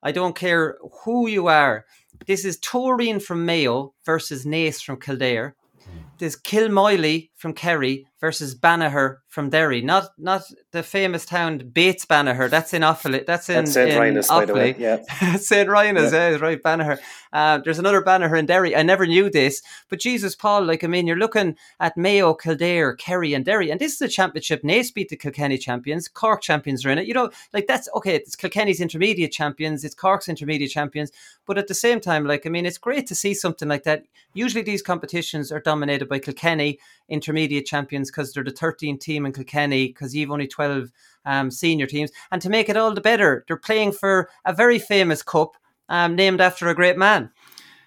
I don't care who you are. This is Tooreen from Mayo versus Naas from Kildare. Hmm. There's Kilmoyley from Kerry versus Banagher from Derry, not not the famous town Bates Banagher. That's in Offaly. That's in That's St. in Rynagh's, by the way, yeah. St. Rynagh's, Yeah. yeah. right, Banagher. Uh, there's another Banagher in Derry. I never knew this, but Jesus, Paul, like I mean, you're looking at Mayo, Kildare, Kerry, and Derry, and this is a championship. Naas beat the Kilkenny champions. Cork champions are in it. You know, like that's okay. It's Kilkenny's intermediate champions. It's Cork's intermediate champions. But at the same time, like I mean, it's great to see something like that. Usually, these competitions are dominated by Kilkenny intermediate champions because they're the 13th team in Kilkenny because you've only 12 um, senior teams. And to make it all the better, they're playing for a very famous cup um, named after a great man.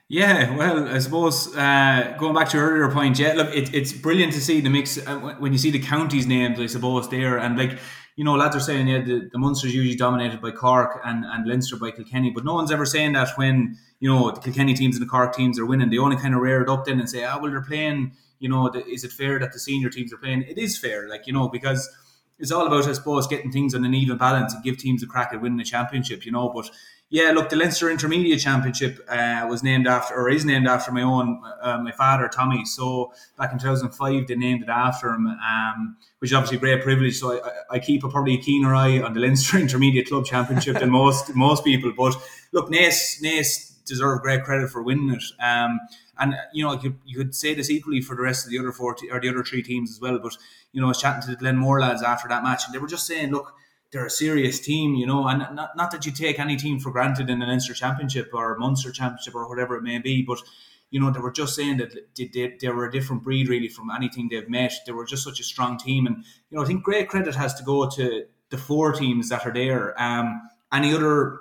Yeah, well, I suppose uh, going back to your earlier point, yeah, look, it, it's brilliant to see the mix uh, when- you see the counties named, I suppose, there. And like, you know, lads are saying, yeah, the, the Munster's usually dominated by Cork and, and Leinster by Kilkenny, but no one's ever saying that when, you know, the Kilkenny teams and the Cork teams are winning. They only kind of rear it up then and say, ah, well, they're playing, you know, the, is it fair that the senior teams are playing? It is fair, like, you know, because it's all about, I suppose, getting things on an even balance and give teams a crack at winning the championship, you know. But yeah, look, the Leinster Intermediate Championship uh, was named after, or is named after my own, uh, my father, Tommy. So back in 2005, they named it after him, um, which is obviously a great privilege. So I, I- keep a, probably a keener eye on the Leinster Intermediate Club Championship than most most people. But look, Naas, Naas deserve great credit for winning it. Um, and you know, you could, you could say this equally for the rest of the other four te- or the other three teams as well. But you know, I was chatting to the Glenmore lads after that match, and they were just saying, look, they're a serious team, you know, and not, not that you take any team for granted in an Leinster Championship or Munster Championship or whatever it may be, but you know, they were just saying that they, they, they were a different breed really from anything they've met. They were just such a strong team, and you know, I think great credit has to go to the four teams that are there. Um, any other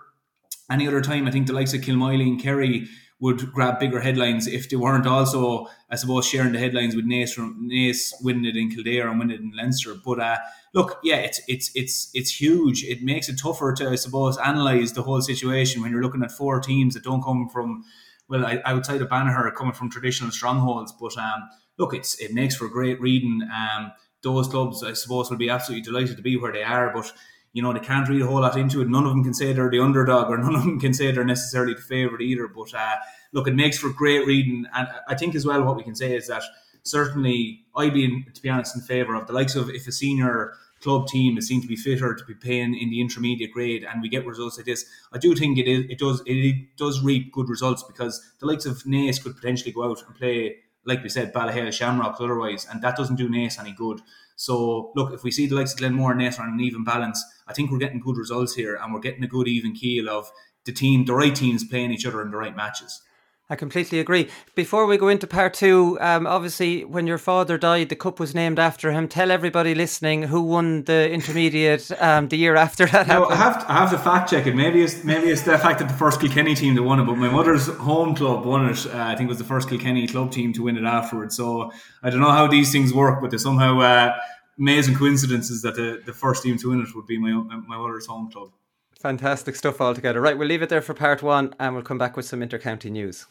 any other time, I think the likes of Kilmoyley and Kerry would grab bigger headlines if they weren't also, I suppose, sharing the headlines with from Naas winning it in Kildare and winning it in Leinster. But uh, look, yeah, it's it's it's it's huge. It makes it tougher to, I suppose, analyze the whole situation when you're looking at four teams that don't come from, well, I- outside of Banagher, coming from traditional strongholds. But um, look, it's it makes for great reading. Um, those clubs, I suppose, will be absolutely delighted to be where they are, but you know, they can't read a whole lot into it. None of them can say they're the underdog, or none of them can say they're necessarily the favourite either. But uh, look, it makes for great reading, and I think as well what we can say is that certainly I'd be, to be honest, in favour of the likes of if a senior club team is seen to be fitter to be playing in the intermediate grade, and we get results like this. I do think it is, it does it does reap good results because the likes of Naas could potentially go out and play, like we said, Ballyhale, Shamrocks otherwise, and that doesn't do Naas any good. So look, if we see the likes of Glenmore and Naas on an even balance, I think we're getting good results here, and we're getting a good even keel of the team, the right teams playing each other in the right matches. I completely agree. Before we go into part two, um, obviously, when your father died, the cup was named after him. Tell everybody listening who won the intermediate um, the year after that No, I happened. have to, I have to fact check it. Maybe it's maybe it's the fact that the first Kilkenny team that won it, but my mother's home club won it. Uh, I think it was the first Kilkenny club team to win it afterwards. So I don't know how these things work, but they somehow uh, amazing coincidences that the, the first team to win it would be my my mother's home club. Fantastic stuff altogether. Right, we'll leave it there for part one and we'll come back with some intercounty news.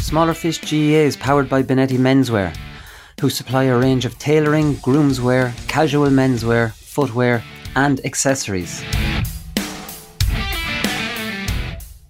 Smaller Fish GAA is powered by Bonetti Menswear, who supply a range of tailoring, groomswear, casual menswear, footwear, and accessories.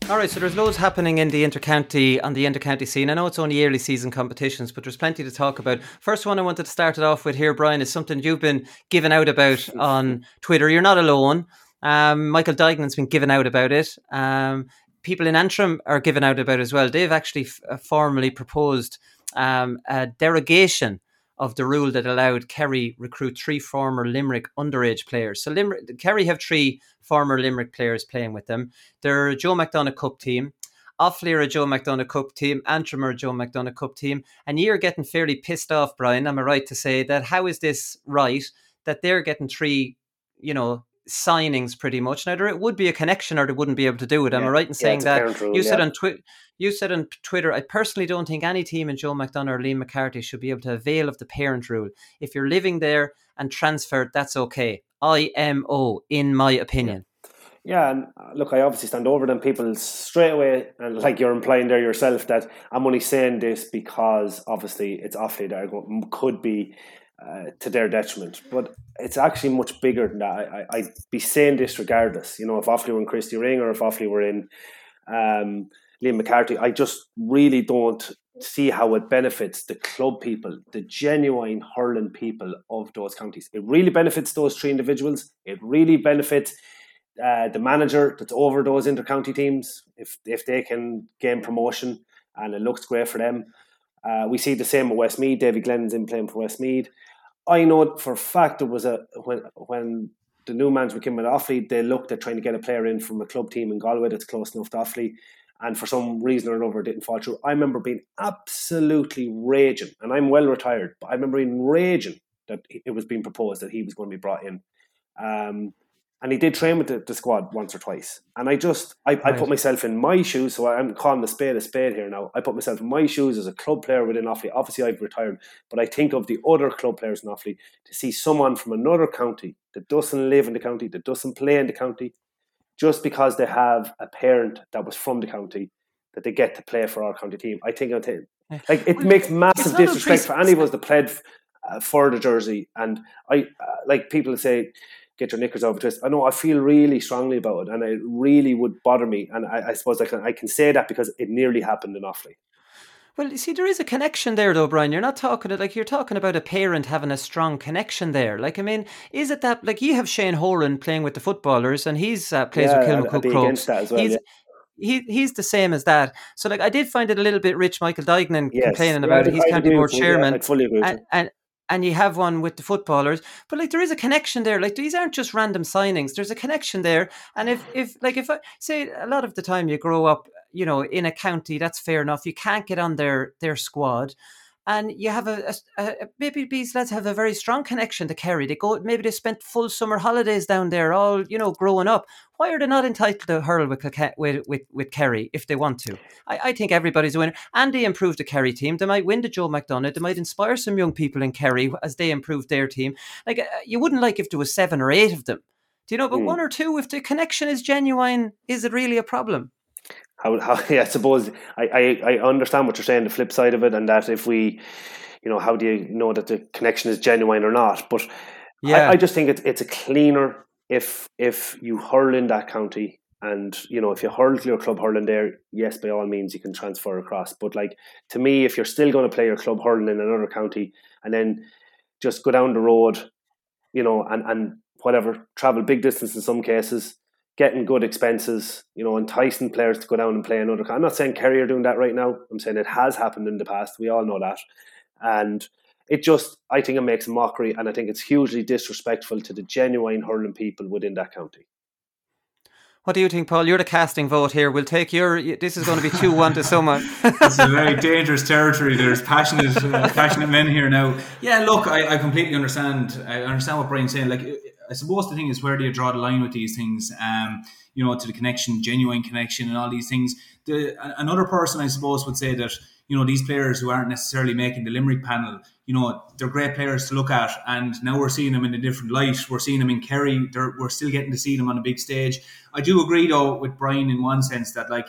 All right, so there's loads happening in the intercounty on the intercounty scene. I know it's only early season competitions, but there's plenty to talk about. First one I wanted to start it off with here, Brian, is something you've been giving out about on Twitter. You're not alone. Um, Michael Duignan's been giving out about it. Um, people in Antrim are giving out about it as well. They've actually f- uh, formally proposed um, a derogation of the rule that allowed Kerry recruit three former Limerick underage players. So Limerick, Kerry have three former Limerick players playing with them. They're a Joe McDonagh Cup team. Offaly are a Joe McDonagh Cup team, Antrim are a Joe McDonagh Cup team, and you're getting fairly pissed off, Brian. Am I right to say that? How is this right that they're getting three, you know, signings pretty much? Now there it would be a connection, or they wouldn't be able to do it. Am I right in saying a that? rule, you said on Twitter. You said on Twitter, I personally don't think any team in Joe McDonagh or Liam McCarthy should be able to avail of the parent rule. If you're living there and transferred, that's okay. IMO, in my opinion. Yeah, and uh, look, I obviously stand over them people straight away, and like you're implying there yourself that I'm only saying this because obviously it's Offaly that could be uh, to their detriment, but it's actually much bigger than that. I, I, I'd be saying this regardless. You know, if Offaly were in Christy Ring or if Offaly were in um, Liam McCarthy, I just really don't see how it benefits the club people, the genuine hurling people of those counties. It really benefits those three individuals. It really benefits uh, the manager that's over those intercounty teams if if they can gain promotion, and it looks great for them. Uh, we see the same with Westmeath. David Glenn's in playing for Westmeath. I know for a fact there was a when when the new management came with Offaly, they looked at trying to get a player in from a club team in Galway that's close enough to Offaly, and for some reason or another, it didn't fall through. I remember being absolutely raging, and I'm well retired, but I remember being raging that it was being proposed that he was going to be brought in. Um, and he did train with the, the, squad once or twice. And I just, I, right. I, put myself in my shoes. So I'm calling the spade a spade here now. I put myself in my shoes as a club player within Offaly. Obviously, I've retired, but I think of the other club players in Offaly to see someone from another county that doesn't live in the county, that doesn't play in the county, just because they have a parent that was from the county, that they get to play for our county team. I think, like, it makes massive disrespect for any of us that played uh, for the jersey. And I, uh, like, people say, get your knickers over twist. I know I feel really strongly about it, and it really would bother me. And I, I suppose I can I can say that because it nearly happened in Offaly. Well, you see, there is a connection there, though, Brian. You're not talking like you're talking about a parent having a strong connection there. Like, I mean, is it that like you have Shane Horan playing with the footballers, and he's uh, plays yeah, with Kilmacud Crokes. Well, he's, yeah. he he's the same as that. So like I did find it a little bit rich Michael Duignan yes, complaining about it. He's county board chairman. Yeah, I fully agree and, and, and you have one with the footballers but like there is a connection there like these aren't just random signings there's a connection there and if if like if i say a lot of the time you grow up you know in a county that's fair enough you can't get on their their squad and you have a, a, a, maybe these lads have a very strong connection to Kerry. They go maybe they spent full summer holidays down there, all you know, growing up. Why are they not entitled to hurl with with with, with Kerry if they want to? I, I think everybody's a winner. And they improved the Kerry team. They might win the Joe McDonagh. They might inspire some young people in Kerry as they improve their team. Like uh, you wouldn't like if there was seven or eight of them. Do you know? But mm. one or two, if the connection is genuine, is it really a problem? How, how yeah, I suppose I, I, I understand what you're saying, the flip side of it, and that if we, you know, how do you know that the connection is genuine or not? But yeah. I, I just think it's it's a cleaner if if you hurl in that county and you know if you hurl to your club hurling there, yes, by all means you can transfer across. But like to me, if you're still going to play your club hurling in another county and then just go down the road, you know, and and whatever travel big distance in some cases getting good expenses, you know, enticing players to go down and play another. I'm not saying Kerry are doing that right now. I'm saying it has happened in the past. We all know that, and it just I think it makes a mockery, and I think it's hugely disrespectful to the genuine hurling people within that county. What do you think, Paul? You're the casting vote here. We'll take your. This is going to be two one to someone. it's a very dangerous territory. There's passionate, uh, passionate men here now. Yeah, look, I, I completely understand. I understand what Brian's saying. Like I suppose the thing is where do you draw the line with these things? Um, you know, to the connection, genuine connection, and all these things. The, another person, I suppose, would say that you know these players who aren't necessarily making the Limerick panel, you know, they're great players to look at, and now we're seeing them in a different light. We're seeing them in Kerry. They're, we're still getting to see them on a big stage. I do agree though with Brian in one sense that like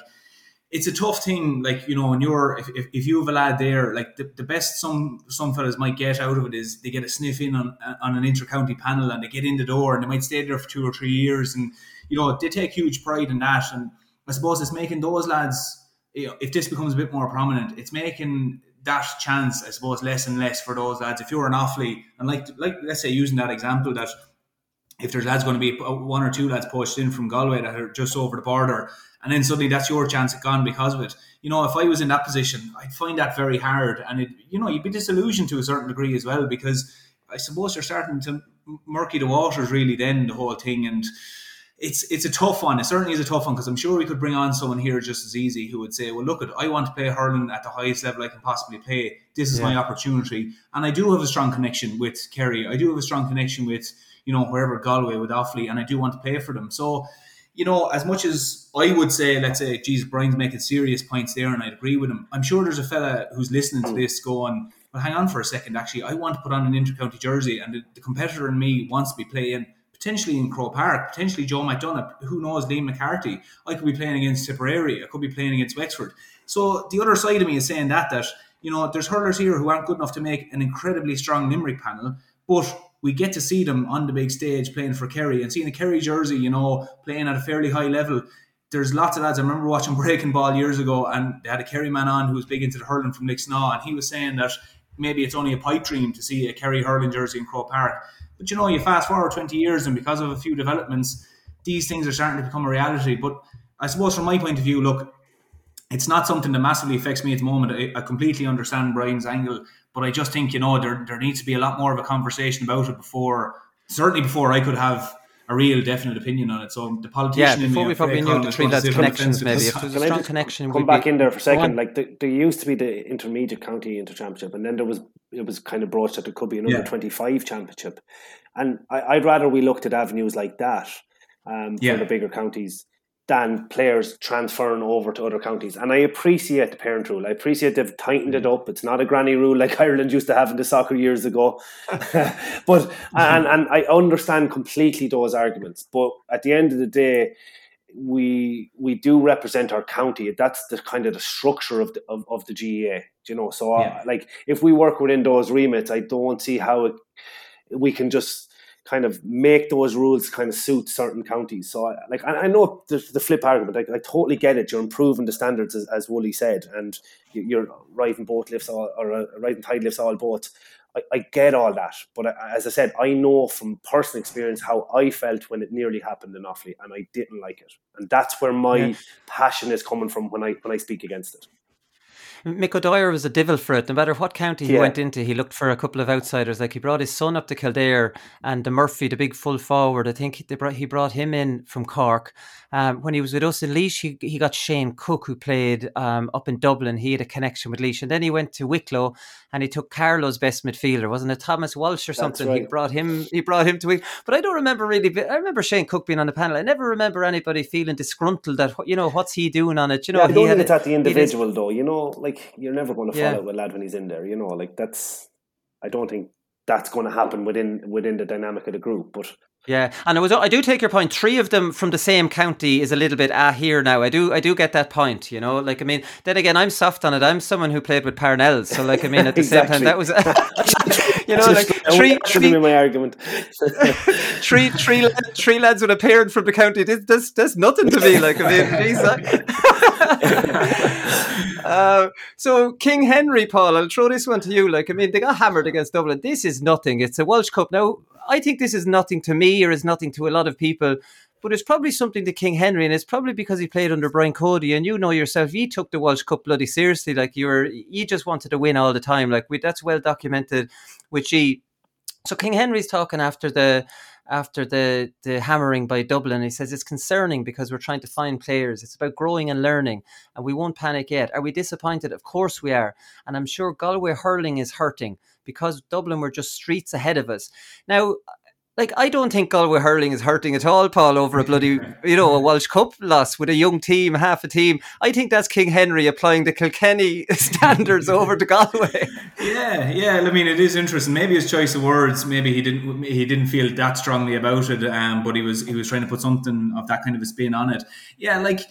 it's a tough thing. Like you know, when you're if, if, if you have a lad there, like the, the best some some fellas might get out of it is they get a sniff in on on an inter-county panel and they get in the door and they might stay there for two or three years and you know they take huge pride in that. And I suppose it's making those lads. You know, if this becomes a bit more prominent, it's making that chance, I suppose, less and less for those lads. If you're an Offaly, and like like let's say using that example that if there's lads going to be uh, one or two lads pushed in from Galway that are just over the border and then suddenly that's your chance gone because of it. You know, if I was in that position, I'd find that very hard, and it, you know, you'd be disillusioned to a certain degree as well because I suppose you're starting to murky the waters really. Then the whole thing, and it's it's a tough one. It certainly is a tough one because I'm sure we could bring on someone here just as easy who would say, "Well, look, at I want to play hurling at the highest level I can possibly play. This is yeah. my opportunity." And I do have a strong connection with Kerry. I do have a strong connection with you know wherever Galway with Offaly, and I do want to play for them. So you know, as much as I would say, let's say, geez, Brian's making serious points there, and I'd agree with him. I'm sure there's a fella who's listening to hmm. this going, well, hang on for a second. Actually, I want to put on an intercounty jersey, and the, the competitor in me wants to be playing potentially in Croke Park, potentially Joe McDonagh, who knows, Liam McCarthy. I could be playing against Tipperary, I could be playing against Wexford. So the other side of me is saying that that you know there's hurlers here who aren't good enough to make an incredibly strong Limerick panel, but we get to see them on the big stage playing for Kerry and seeing a Kerry jersey, you know, playing at a fairly high level. there's lots of lads. I remember watching Breaking Ball years ago, and they had a Kerry man on who was big into the hurling from Lixnaw, and he was saying that maybe it's only a pipe dream to see a Kerry hurling jersey in Croke Park. But you know, you fast forward 20 years, and because of a few developments, these things are starting to become a reality. But I suppose, from my point of view, look, it's not something that massively affects me at the moment. I, I completely understand Brian's angle, but I just think you know there there needs to be a lot more of a conversation about it before, certainly before I could have a real definite opinion on it. So the politician in yeah, before we probably knew the three lads connections, maybe if there's a strong connection, come back be... in there for a second. Like the, there used to be the intermediate county inter championship, and then there was it was kind of broached that there could be another yeah. twenty five championship, and I, would rather we looked at avenues like that um, for yeah. the bigger counties than players transferring over to other counties. And I appreciate the parent rule. I appreciate they've tightened it up. It's not a granny rule like Ireland used to have in the soccer years ago. but and and I understand completely those arguments. But at the end of the day, we we do represent our county. That's the kind of the structure of the of, of the GAA. You know, so uh, yeah. uh, like if we work within those remits, I don't see how it, we can just kind of make those rules kind of suit certain counties. So, I, like, I, I know the, the, flip argument. I, I, totally get it. You're improving the standards, as, as Wooly said, and you're rising both lifts all, or uh, rising tide lifts all boats. I, I, get all that, but as I said, I know from personal experience how I felt when it nearly happened in Offaly, and I didn't like it, and that's where my yeah. passion is coming from when I when I speak against it. Mick O'Dwyer was a devil for it. No matter what county he yeah. went into, he looked for a couple of outsiders. Like he brought his son up to Kildare and the Murphy, the big full forward. I think they brought, he brought him in from Cork. Um, when he was with us in Laois, he, he got Shane Cook, who played um, up in Dublin. He had a connection with Laois. And then he went to Wicklow and he took Carlo's best midfielder, wasn't it? Thomas Walsh or something. Right. He brought him he brought him to Wicklow. But I don't remember really. I remember Shane Cook being on the panel. I never remember anybody feeling disgruntled that, you know, what's he doing on it? You know, yeah, I don't think it's at the individual, though. You know, like you're never going to follow yeah. a lad when he's in there. You know, like that's, I don't think that's going to happen within within the dynamic of the group. But yeah, and I was I do take your point. Three of them from the same county is a little bit ah here now. I do I do get that point. You know, like I mean, then again, I'm soft on it. I'm someone who played with Parnell, so like I mean, at the exactly. same time, that was you know like three three my argument. three three three lads with a parent from the county. This this that's nothing to me. Like I mean, geez, uh, so King Henry, Paul, I'll throw this one to you. Like I mean, they got hammered against Dublin. This is nothing. It's a Walsh Cup now. I think this is nothing to me or is nothing to a lot of people, but it's probably something to King Henry, and it's probably because he played under Brian Cody, and you know yourself, he took the Walsh Cup bloody seriously. Like you were, you just wanted to win all the time. Like we, that's well documented with G. So King Henry's talking after the after the the hammering by Dublin. He says it's concerning because we're trying to find players. It's about growing and learning, and we won't panic yet. Are we disappointed? Of course we are, and I'm sure Galway hurling is hurting because Dublin were just streets ahead of us. Now, like I don't think Galway hurling is hurting at all, Paul, over a bloody you know a Walsh Cup loss with a young team, half a team. I think that's King Henry applying the Kilkenny standards over to Galway. Yeah, yeah. I mean, it is interesting. Maybe his choice of words, maybe he didn't he didn't feel that strongly about it, um, but he was he was trying to put something of that kind of a spin on it. Yeah, like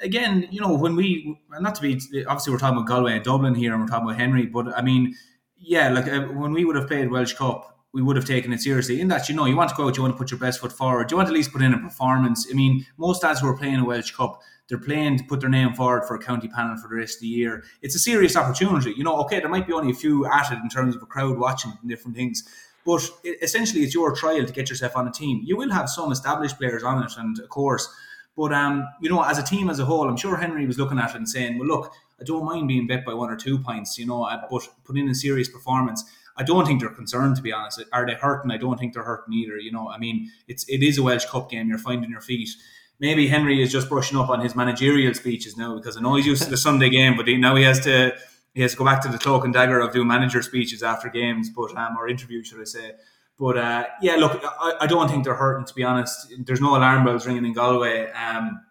again, you know, when we not to be obviously we're talking about Galway and Dublin here, and we're talking about Henry, but I mean, yeah, like uh, when we would have played Walsh Cup we would have taken it seriously. In that, you know, you want to go out, you want to put your best foot forward, you want to at least put in a performance. I mean, most lads who are playing a Walsh Cup, they're playing to put their name forward for a county panel for the rest of the year. It's a serious opportunity. You know, okay, there might be only a few at it in terms of a crowd watching and different things. But essentially, it's your trial to get yourself on a team. You will have some established players on it, and of course, but um, you know, as a team as a whole, I'm sure Henry was looking at it and saying, "Well, look, I don't mind being bet by one or two points, you know, but put in a serious performance." I don't think they're concerned to be honest. Are they hurting? I don't think they're hurting either. You know, I mean, it's it is a Walsh Cup game. You're finding your feet. Maybe Henry is just brushing up on his managerial speeches now because I know he's used to the Sunday game, but he, now he has to he has to go back to the cloak and dagger of doing manager speeches after games, but um, or interviews, should I say? But uh, yeah, look, I, I, don't think they're hurting. To be honest, there's no alarm bells ringing in Galway. Um,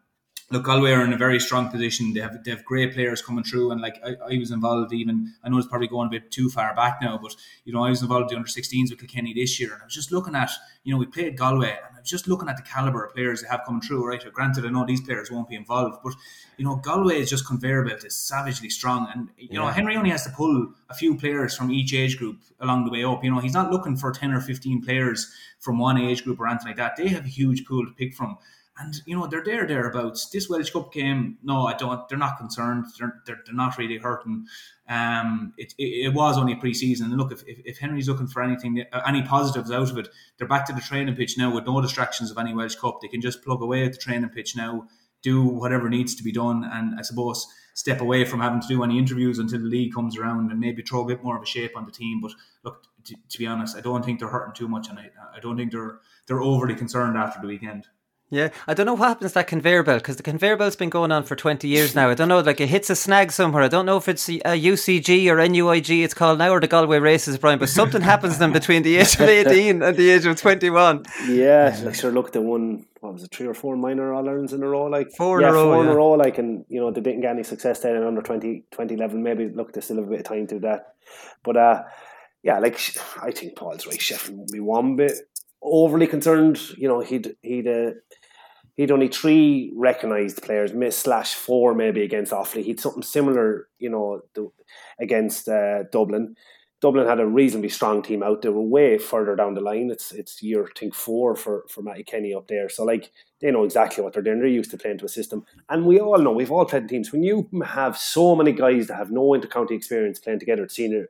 look, Galway are in a very strong position. They have they have great players coming through, and like I, I was involved even. I know it's probably going a bit too far back now, but you know I was involved in the under 16s with Kilkenny this year, and I was just looking at you know we played Galway, and I was just looking at the caliber of players they have coming through. Right, granted, I know these players won't be involved, but you know Galway is just conveyor belt is savagely strong, and you yeah. know Henry only has to pull a few players from each age group along the way up. You know he's not looking for ten or fifteen players from one age group or anything like that. They have a huge pool to pick from. And you know they're there thereabouts. This Walsh Cup game, no, I don't. They're not concerned. They're they're, they're not really hurting. Um, it, it, it was only pre-season, and look, if, if, if Henry's looking for anything, uh, any positives out of it, they're back to the training pitch now with no distractions of any Walsh Cup. They can just plug away at the training pitch now, do whatever needs to be done, and I suppose step away from having to do any interviews until the league comes around and maybe throw a bit more of a shape on the team. But look, to, to be honest, I don't think they're hurting too much, and I, I don't think they're they're overly concerned after the weekend. Yeah, I don't know what happens to that conveyor belt because the conveyor belt's been going on for 20 years now. I don't know, like it hits a snag somewhere. I don't know if it's a UCG or NUIG it's called now or the Galway races, Brian, but something happens to them between the age of 18 and the age of 21. Yeah, like sure, look, the one, what was it, three or four minor All Irelands in a row? Like Four in yeah, a row, Four in a row, like, and you know, they didn't get any success then in under 20, 20 level. Maybe, look, they still have a bit of time to do that. But, uh, yeah, like, I think Paul's right. Shefflin will be one bit overly concerned. You know, he'd, he'd, uh, he'd only three recognised players, miss slash four maybe against Offaly. He'd something similar, you know, against uh, Dublin. Dublin had a reasonably strong team out. They were way further down the line. It's it's year I think four for for Mattie Kenny up there. So like they know exactly what they're doing. They're used to playing to a system, and we all know we've all played teams. When you have so many guys that have no intercounty experience playing together at senior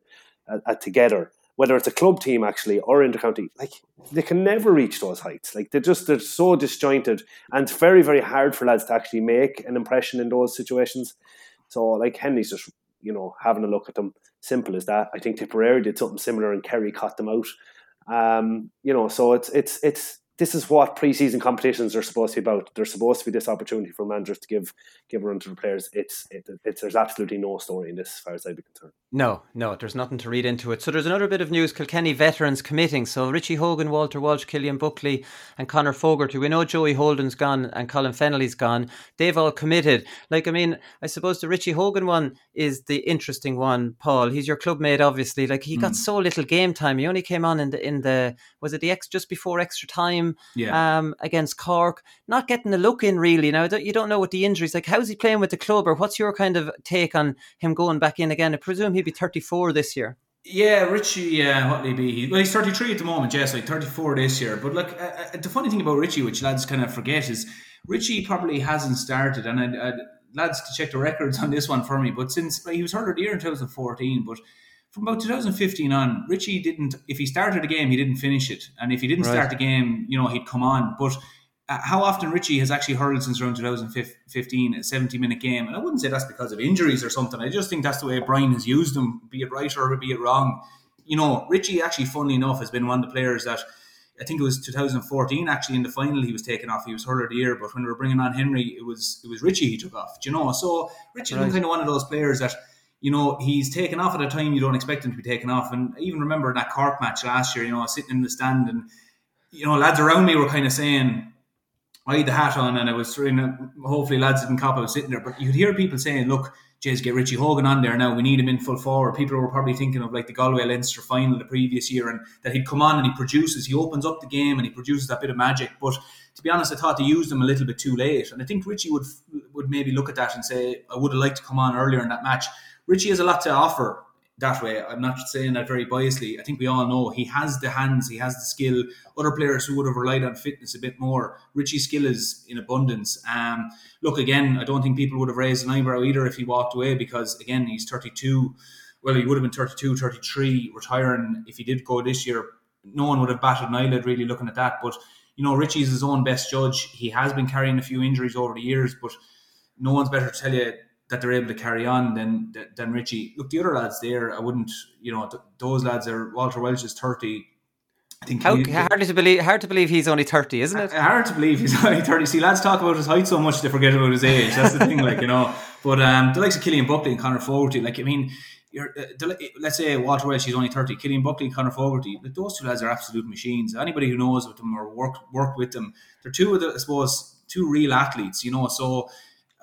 at together, whether it's a club team actually or intercounty, like they can never reach those heights. Like they're just they're so disjointed, and it's very very hard for lads to actually make an impression in those situations. So like Henry's just you know having a look at them, simple as that. I think Tipperary did something similar, and Kerry cut them out. Um, you know, so it's it's it's this is what preseason competitions are supposed to be about. There's supposed to be this opportunity for managers to give give a run to the players. It's it, it's there's absolutely no story in this as far as I'd be concerned. No, no, there's nothing to read into it. So there's another bit of news Kilkenny veterans committing. So Richie Hogan, Walter Walsh, Killian Buckley, and Conor Fogarty. We know Joey Holden's gone and Colin Fennelly's gone. They've all committed. Like, I mean, I suppose the Richie Hogan one is the interesting one, Paul. He's your club mate, obviously. Like, he got hmm. so little game time. He only came on in the, in the was it the ex just before extra time Yeah. um, against Cork? Not getting a look in, really. Now, you don't know what the injuries like. How's he playing with the club, or what's your kind of take on him going back in again? I presume he'd be 34 this year. Yeah, Richie, uh, what will he be? Well, he's 33 at the moment, yes, like 34 this year. But look, uh, uh, the funny thing about Richie, which lads kind of forget, is Richie probably hasn't started, and I'd, I'd, lads to check the records on this one for me, but since he was hurt year in 2014, but from about 2015 on, Richie didn't, if he started a game, he didn't finish it. And if he didn't Right. start the game, you know, he'd come on. But uh, how often Richie has actually hurled since around 2015, a 70 minute game. And I wouldn't say that's because of injuries or something. I just think that's the way Brian has used him, be it right or be it wrong. You know, Richie actually, funnily enough, has been one of the players that I think it was 2014 actually in the final he was taken off. He was hurler of the year, but when we were bringing on Henry, it was it was Richie he took off. Do you know? So Richie's been kind of one of those players that you know he's taken off at a time you don't expect him to be taken off. And I even remember that Cork match last year. You know, I was sitting in the stand and you know lads around me were kind of saying. I had the hat on and I was trying to, hopefully lads didn't cop I was sitting there, but you could hear people saying, look, Jays, get Richie Hogan on there now. We need him in full forward. People were probably thinking of like the Galway Leinster final the previous year and that he'd come on and he produces, he opens up the game and he produces that bit of magic. But to be honest, I thought they used him a little bit too late. And I think Richie would would maybe look at that and say, I would have liked to come on earlier in that match. Richie has a lot to offer that way. I'm not saying that very biasly. I think we all know he has the hands, he has the skill. Other players who would have relied on fitness a bit more. Richie's skill is in abundance. Um, look, again, I don't think people would have raised an eyebrow either if he walked away because, again, he's 32. Well, he would have been 32, 33, retiring. If he did go this year, no one would have batted an eyelid really looking at that. But, you know, Richie's his own best judge. He has been carrying a few injuries over the years, but no one's better to tell you that they're able to carry on than than Richie. Look, the other lads there, I wouldn't, you know, th- those lads are Walter Walsh is thirty. I think How he- hardly to believe, hard to believe he's only 30, isn't it? hard to believe he's only 30. See, lads talk about his height so much they forget about his age. That's the thing, like, you know. But um, the likes of Killian Buckley and Conor Fogarty, like, I mean, you're, uh, the, let's say Walter Walsh, he's only 30. Killian Buckley and Conor Fogarty, like, those two lads are absolute machines. Anybody who knows with them or work, work with them, they're two of the, I suppose, two real athletes, you know. So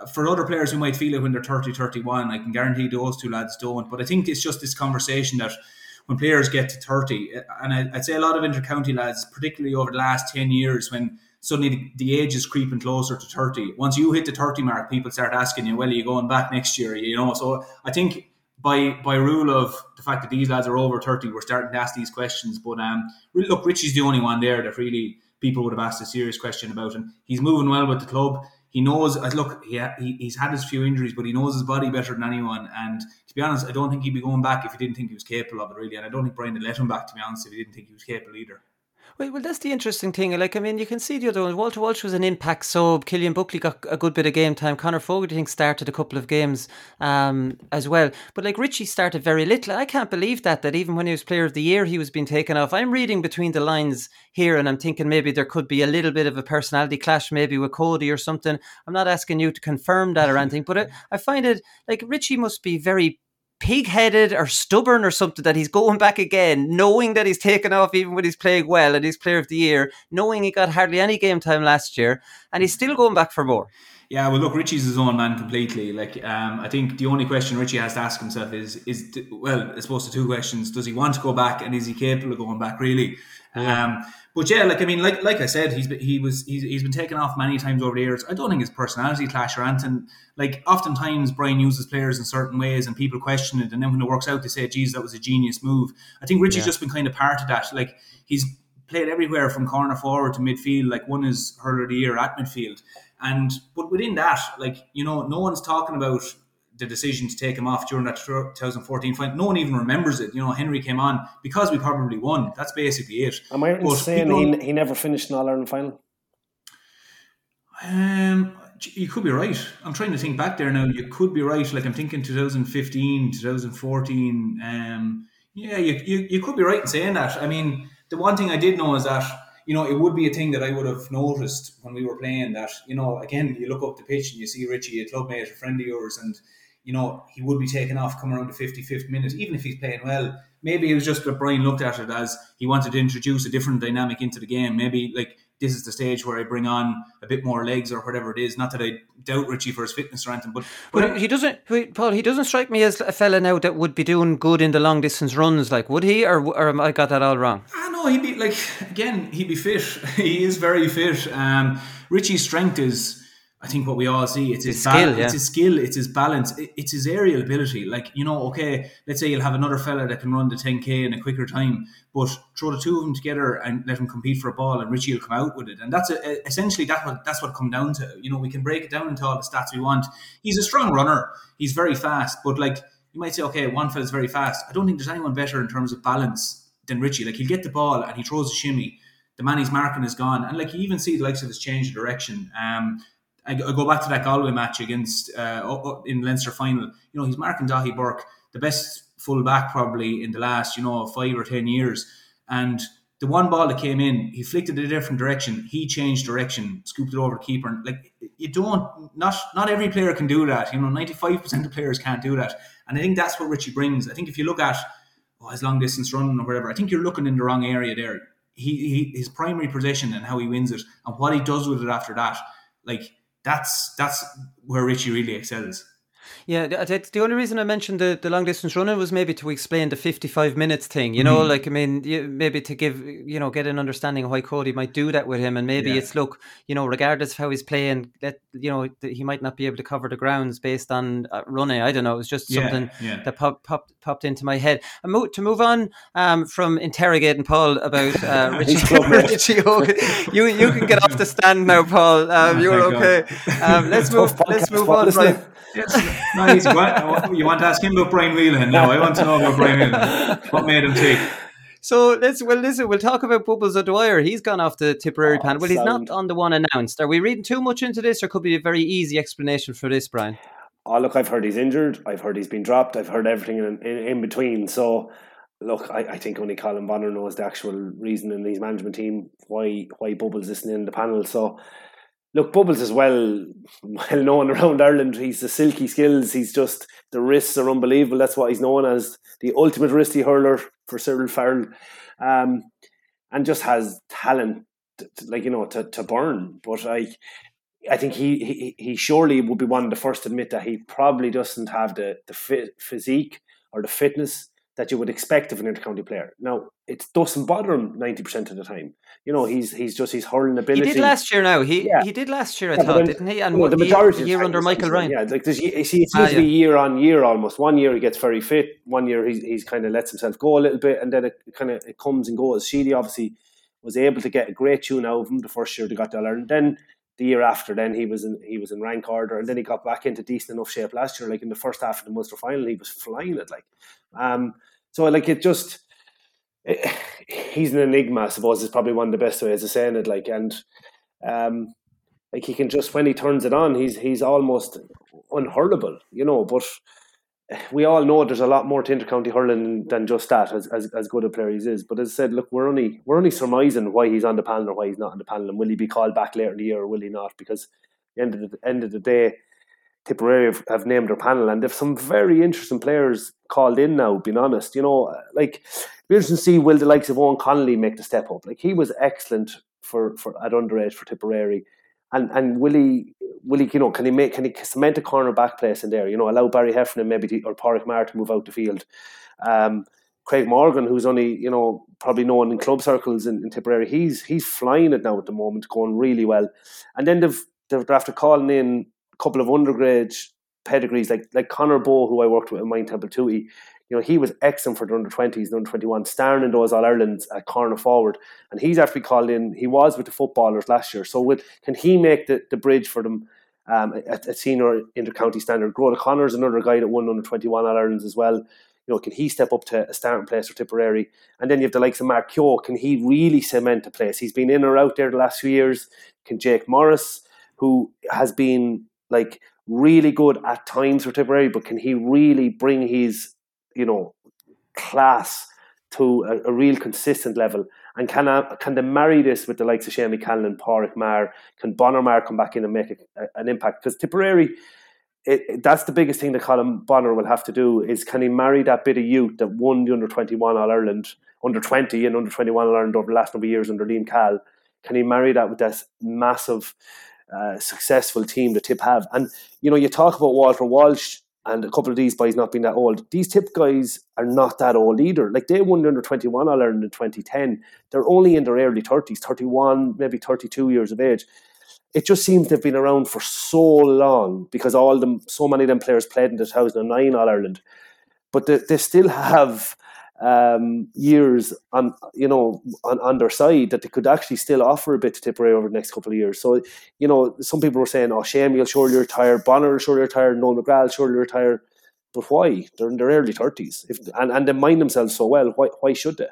for other players who might feel it when they're 30, 31, I can guarantee those two lads don't. But I think it's just this conversation that when players get to 30, and I, I'd say a lot of inter-county lads, particularly over the last 10 years, when suddenly the, the age is creeping closer to 30. Once you hit the 30 mark, people start asking you, well, are you going back next year? You know, so I think by by rule of the fact that these lads are over 30, we're starting to ask these questions. But um, look, Richie's the only one there that really people would have asked a serious question about. And he's moving well with the club. He knows. uh, Look, he, he he's had his few injuries, but he knows his body better than anyone. And to be honest, I don't think he'd be going back if he didn't think he was capable of it, really. And I don't think Brian would let him back, to be honest, if he didn't think he was capable either. Well, well, that's the interesting thing. Like, I mean, you can see the other one. Walter Walsh was an impact sub. Killian Buckley got a good bit of game time. Conor Fogarty, I think, started a couple of games um, as well. But like Richie started very little. I can't believe that. That even when he was Player of the Year, he was being taken off. I'm reading between the lines here, and I'm thinking maybe there could be a little bit of a personality clash, maybe with Cody or something. I'm not asking you to confirm that or anything, but I, I find it like Richie must be very pig-headed or stubborn or something that he's going back again, knowing that he's taken off even when he's playing well and he's player of the year, knowing he got hardly any game time last year, and he's still going back for more. Yeah, well, look, Richie's his own man completely. Like, um, I think the only question Richie has to ask himself is, is well, I suppose the two questions: Does he want to go back, and is he capable of going back? Really. Yeah. Um, but yeah, like I mean, like like I said, he's been, he was he's, he's been taken off many times over the years. I don't think his personality clash or anything. Like oftentimes, Brian uses players in certain ways, and people question it, and then when it works out, they say, "Geez, that was a genius move." I think Richie's yeah. just been kind of part of that. Like he's played everywhere from corner forward to midfield. Like one is hurler of the year at midfield, and but within that, like you know, no one's talking about the decision to take him off during that 2014 fight. No one even remembers it. You know, Henry came on because we probably won. That's basically it. Am I right saying he, he never finished an All Ireland final? Um, you could be right. I'm trying to think back there now. You could be right. Like I'm thinking 2015, 2014. Um, yeah, you, you, you could be right in saying that. I mean, the one thing I did know is that you know, it would be a thing that I would have noticed when we were playing that, you know, again, you look up the pitch and you see Richie, a clubmate, a friend of yours, and, you know, he would be taken off come around the 55th minute, even if he's playing well. Maybe it was just that Brian looked at it as he wanted to introduce a different dynamic into the game. Maybe, like, this is the stage where I bring on a bit more legs or whatever it is. Not that I doubt Richie for his fitness or anything, but, but, but he doesn't. Paul, he doesn't strike me as a fella now that would be doing good in the long distance runs. Like, would he, or or am I got that all wrong? I know he'd be like again. He'd be fit. he is very fit. Um, Richie's strength is. I think what we all see it's his, his skill, yeah. it's his skill, it's his balance, it's his aerial ability. Like you know, okay, let's say you'll have another fella that can run the 10k in a quicker time, but throw the two of them together and let them compete for a ball, and Richie will come out with it. And that's a, essentially that what that's what come down to. You know, we can break it down into all the stats we want. He's a strong runner. He's very fast, but like you might say, okay, one fella's very fast. I don't think there's anyone better in terms of balance than Richie. Like he'll get the ball and he throws a shimmy. The man he's marking is gone, and like you even see the likes of his change of direction. Um, I, go back to that Galway match against uh, in Leinster final. You know, he's marking Daithí Burke, the best full back probably in the last you know five or ten years, and the one ball that came in, he flicked it in a different direction. He changed direction, scooped it over the keeper. And like you don't, not not every player can do that. You know, ninety five percent of players can't do that. And I think that's what Richie brings. I think if you look at oh, his long distance running or whatever, I think you're looking in the wrong area there. He, he his primary possession and how he wins it and what he does with it after that, like that's that's where Richie really excels. Yeah, the only reason I mentioned the, the long distance running was maybe to explain the 55 minutes thing, you know, mm. like, I mean, maybe to give, you know, get an understanding of why Cody might do that with him. And maybe yeah. it's, look, you know, regardless of how he's playing, that, you know, he might not be able to cover the grounds based on uh, running. I don't know. It was just something yeah, that popped, popped, popped into my head. And mo- to move on um, from interrogating Paul about uh, Richie, Richie Hogan, you, you can get off the stand now, Paul. Um, you're okay. Um, let's move, let's move on, Brian. no, he's, you want to ask him about Brian Whelan? No, I want to know about Brian Whelan. What made him take? So let's well listen. We'll talk about Bubbles O'Dwyer. He's gone off the Tipperary oh, panel. Well, he's not on the one announced. Are we reading too much into this, or could be a very easy explanation for this, Brian? Oh, look, I've heard he's injured. I've heard he's been dropped. I've heard everything in, in, in between. So, look, I, I, think only Colm Bonnar knows the actual reason in his management team why why Bubbles isn't in the panel. So, look, Bubbles is well well known around Ireland. He's the silky skills. He's just the wrists are unbelievable. That's what he's known as the ultimate wristy hurler for Cyril Farrell, um, and just has talent, to, like you know, to, to burn. But I, I think he, he he surely would be one of the first to admit that he probably doesn't have the the fit, physique or the fitness that you would expect of an intercounty player. Now, it doesn't bother him ninety percent of the time. You know, he's he's just his hurling ability. He did last year. Now he yeah. he did last year. I yeah, thought, then, didn't he? And know, the majority year under Michael Ryan. Yeah, like see, it seems ah, to be year on year almost. One year he gets very fit. One year he's he's kind of lets himself go a little bit, and then it kind of it comes and goes. Sheedy obviously was able to get a great tune out of him the first year they got to Ireland. Then the year after, then he was in he was in rank order, and then he got back into decent enough shape last year. Like in the first half of the Munster final, he was flying it. Like, um, so like it just. It, he's an enigma, I suppose, is probably one of the best ways of saying it. Like, and um, like he can just when he turns it on, he's he's almost unhurlable, you know. But we all know there's a lot more to intercounty hurling than just that, as, as, as good a player he is. But as I said, look, we're only we're only surmising why he's on the panel or why he's not on the panel, and will he be called back later in the year or will he not? Because the end of the end of the day, Tipperary have, named their panel, and there's some very interesting players called in now. Being honest, you know, uh, like be interesting to see will the likes of Owen Connolly make the step up. Like he was excellent for for at underage for Tipperary and and will he will he you know can he make can he cement a corner back place in there? You know, allow Barry Heffernan maybe to, or Pádraig Maher to move out the field. Um, Craig Morgan, who's only you know probably known in club circles in, in, Tipperary, he's he's flying it now at the moment, going really well. And then they've they've after calling in a couple of undergrad pedigrees like like Conor Bowe, who I worked with in Moyne-Templetuohy, you know, he was excellent for the under 20s and under 21, starring in those All Irelands at corner forward. And he's actually called in, he was with the footballers last year. So, with, can he make the, the bridge for them um, at, at senior inter-county standard? Gearóid O'Connor's another guy that won under 21 All Irelands as well. You know, can he step up to a starting place for Tipperary? And then you have the likes of Mark Kehoe. Can he really cement a place? He's been in or out there the last few years. Can Jake Morris, who has been like really good at times for Tipperary, but can he really bring his you know, class to a, a real consistent level. And can I, can they marry this with the likes of Shane and Pádraig Maher? Can Bonner Maher come back in and make a, an impact? Because Tipperary, it, it, that's the biggest thing that Colm Bonnar will have to do is can he marry that bit of youth that won the under 21 All Ireland, under 20 and under 21 All Ireland over the last number of years under Liam Cahill? Can he marry that with this massive, uh, successful team that Tip have? And, you know, you talk about Walter Walsh and a couple of these boys not being that old. These tip guys are not that old either. Like they won the under 21 All Ireland in 2010. They're only in their early 30s, 31, maybe 32 years of age. It just seems they've been around for so long because all them, so many of them players played in the 2009 All Ireland. But they, they still have um, years on you know on, on their side that they could actually still offer a bit to Tipperary over the next couple of years. So you know some people were saying, "Oh, Shame will surely retire, Bonner will surely retire, Noel McGrath will surely retire." But why? They're in their early thirties, and and they mind themselves so well. Why why should they?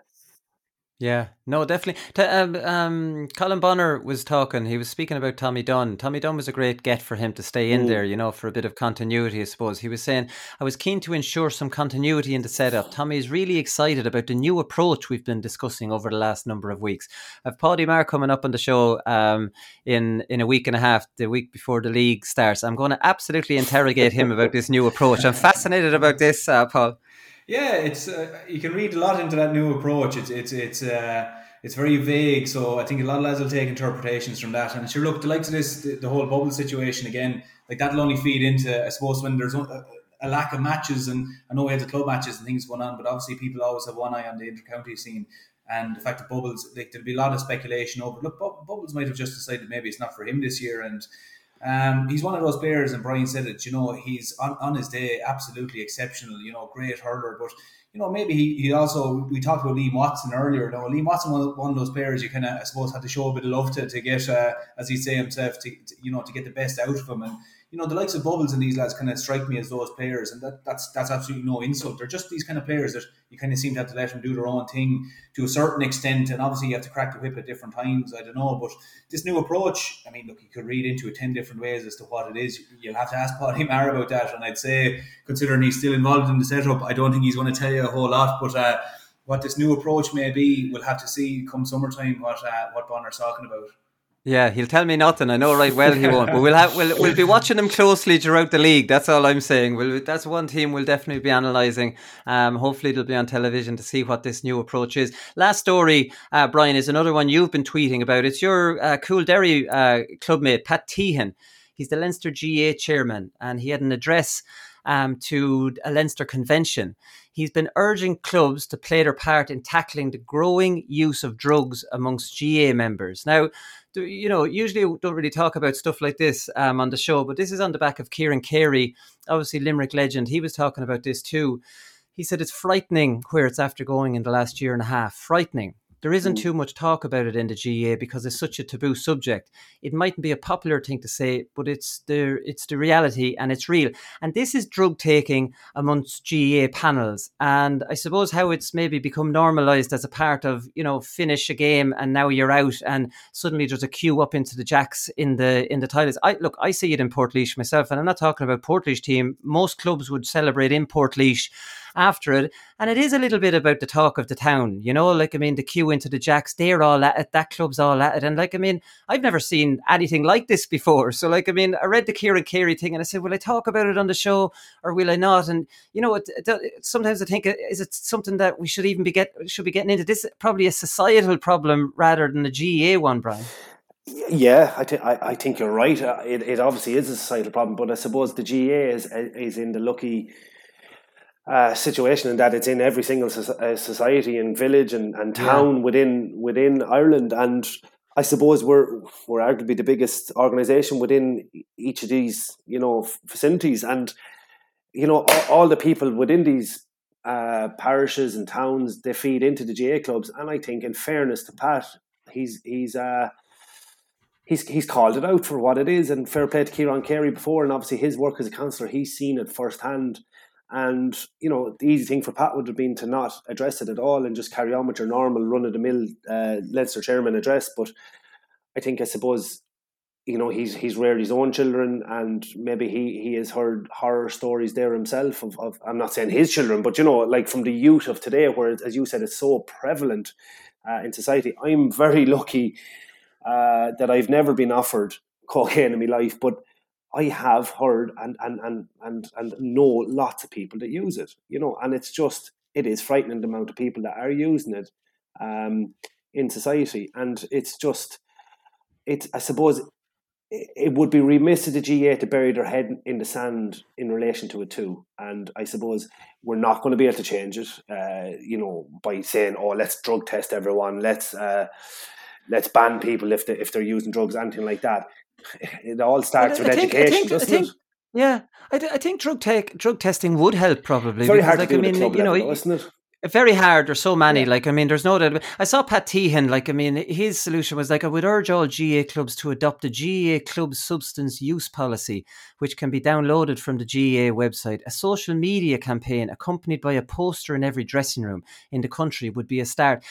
Yeah, no, definitely. Um, um, Colm Bonnar was talking. He was speaking about Tommy Dunne. Tommy Dunne was a great get for him to stay in mm. there, you know, for a bit of continuity, I suppose. He was saying, I was keen to ensure some continuity in the setup. Tommy is really excited about the new approach we've been discussing over the last number of weeks. I've Paddy Maher coming up on the show um, in, in a week and a half, the week before the league starts. I'm going to absolutely interrogate him about this new approach. I'm fascinated about this, uh, Paul. Yeah, it's uh, you can read a lot into that new approach. It's it's it's uh, it's very vague, so I think a lot of lads will take interpretations from that. And sure, look, the likes of this, the, the whole bubble situation again, like that'll only feed into, I suppose, when there's a, a lack of matches. And I know we have the club matches and things going on, but obviously people always have one eye on the inter-county scene. And the fact that Bubbles, like there'll be a lot of speculation over. Look, Bubbles might have just decided maybe it's not for him this year, and um, he's one of those players, and Brian said it. You know, he's on, on his day absolutely exceptional. You know, great hurler, but you know maybe he, he also we talked about Liam Watson earlier. Now, Liam Watson was one of those players you kind of I suppose had to show a bit of love to to get, uh, as he'd say himself, to, to, you know to get the best out of him and you know, the likes of Bubbles and these lads kind of strike me as those players, and that, that's that's absolutely no insult. They're just these kind of players that you kind of seem to have to let them do their own thing to a certain extent, and obviously you have to crack the whip at different times. I don't know, but this new approach, I mean, look, you could read into it ten different ways as to what it is. You'll have to ask Paddy Maher about that, and I'd say, considering he's still involved in the setup, I don't think he's going to tell you a whole lot, but. Uh, what this new approach may be, we'll have to see come summertime what uh, what Bonnar's talking about. Yeah, he'll tell me nothing. I know right well he won't. But we'll have we'll, we'll be watching him closely throughout the league. That's all I'm saying. We'll, that's one team we'll definitely be analysing. Um, hopefully it'll be on television to see what this new approach is. Last story, uh, Brian, is another one you've been tweeting about. It's your uh, Coolderry uh, clubmate Pat Teehan. He's the Leinster GAA chairman, and he had an address um, to a Leinster convention. He's been urging clubs to play their part in tackling the growing use of drugs amongst GAA members. Now, you know, usually don't really talk about stuff like this um, on the show, but this is on the back of Ciarán Carey, obviously Limerick legend. He was talking about this too. He said it's frightening where it's after going in the last year and a half. Frightening. There isn't hmm. too much talk about it in the GAA because it's such a taboo subject. It mightn't be a popular thing to say, but it's the it's the reality and it's real. And this is drug taking amongst GAA panels, and I suppose how it's maybe become normalised as a part of you know finish a game and now you're out and suddenly there's a queue up into the jacks in the in the toilets. I look, I see it in Portlaoise myself, and I'm not talking about Portlaoise team. Most clubs would celebrate in Portlaoise after it. And it is a little bit about the talk of the town, you know, like, I mean, the queue into the Jacks, they're all at it, that club's all at it. And like, I mean, I've never seen anything like this before. So, like, I mean, I read the Ciarán Carey thing and I said, will I talk about it on the show or will I not? And, you know, it, it, sometimes I think, uh, is it something that we should even be get, should be getting into? This probably a societal problem rather than a GAA one, Brian. Yeah, I, I, think you're right. Uh, it, it obviously is a societal problem, but I suppose the GAA is is in the lucky uh, situation in that it's in every single uh, society and village and, and town yeah. within within Ireland. And I suppose we're we're arguably the biggest organization within each of these you know facilities. And you know all, all the people within these uh, parishes and towns they feed into the GAA clubs. And I think in fairness to Pat he's he's uh he's he's called it out for what it is. And fair play to Ciarán Carey before. And obviously his work as a councillor he's seen it firsthand and, you know, the easy thing for Pat would have been to not address it at all and just carry on with your normal run of the mill uh, Leinster chairman address. But I think, I suppose, you know, he's he's reared his own children and maybe he, he has heard horror stories there himself of, of, I'm not saying his children, but, you know, like from the youth of today, where, as you said, it's so prevalent uh, in society. I'm very lucky uh, that I've never been offered cocaine in my life, but I have heard and and and and and know lots of people that use it, you know, and it's just it is frightening the amount of people that are using it um, in society, and it's just it's I suppose it would be remiss of the GAA to bury their head in the sand in relation to it too. And I suppose we're not going to be able to change it, uh, you know, by saying, "Oh, let's drug test everyone, let's uh, let's ban people if they if they're using drugs, anything like that." it all starts with think, education, think, doesn't think, it? Yeah, I, I think drug take drug testing would help probably. It's very because, hard like, to do I mean, you know, level, isn't it? Very hard. There's so many. Yeah. Like, I mean, there's no doubt. I saw Pat Teehan. Like, I mean, his solution was like, I would urge all GAA clubs to adopt a GAA club substance use policy, which can be downloaded from the GAA website. A social media campaign accompanied by a poster in every dressing room in the country would be a start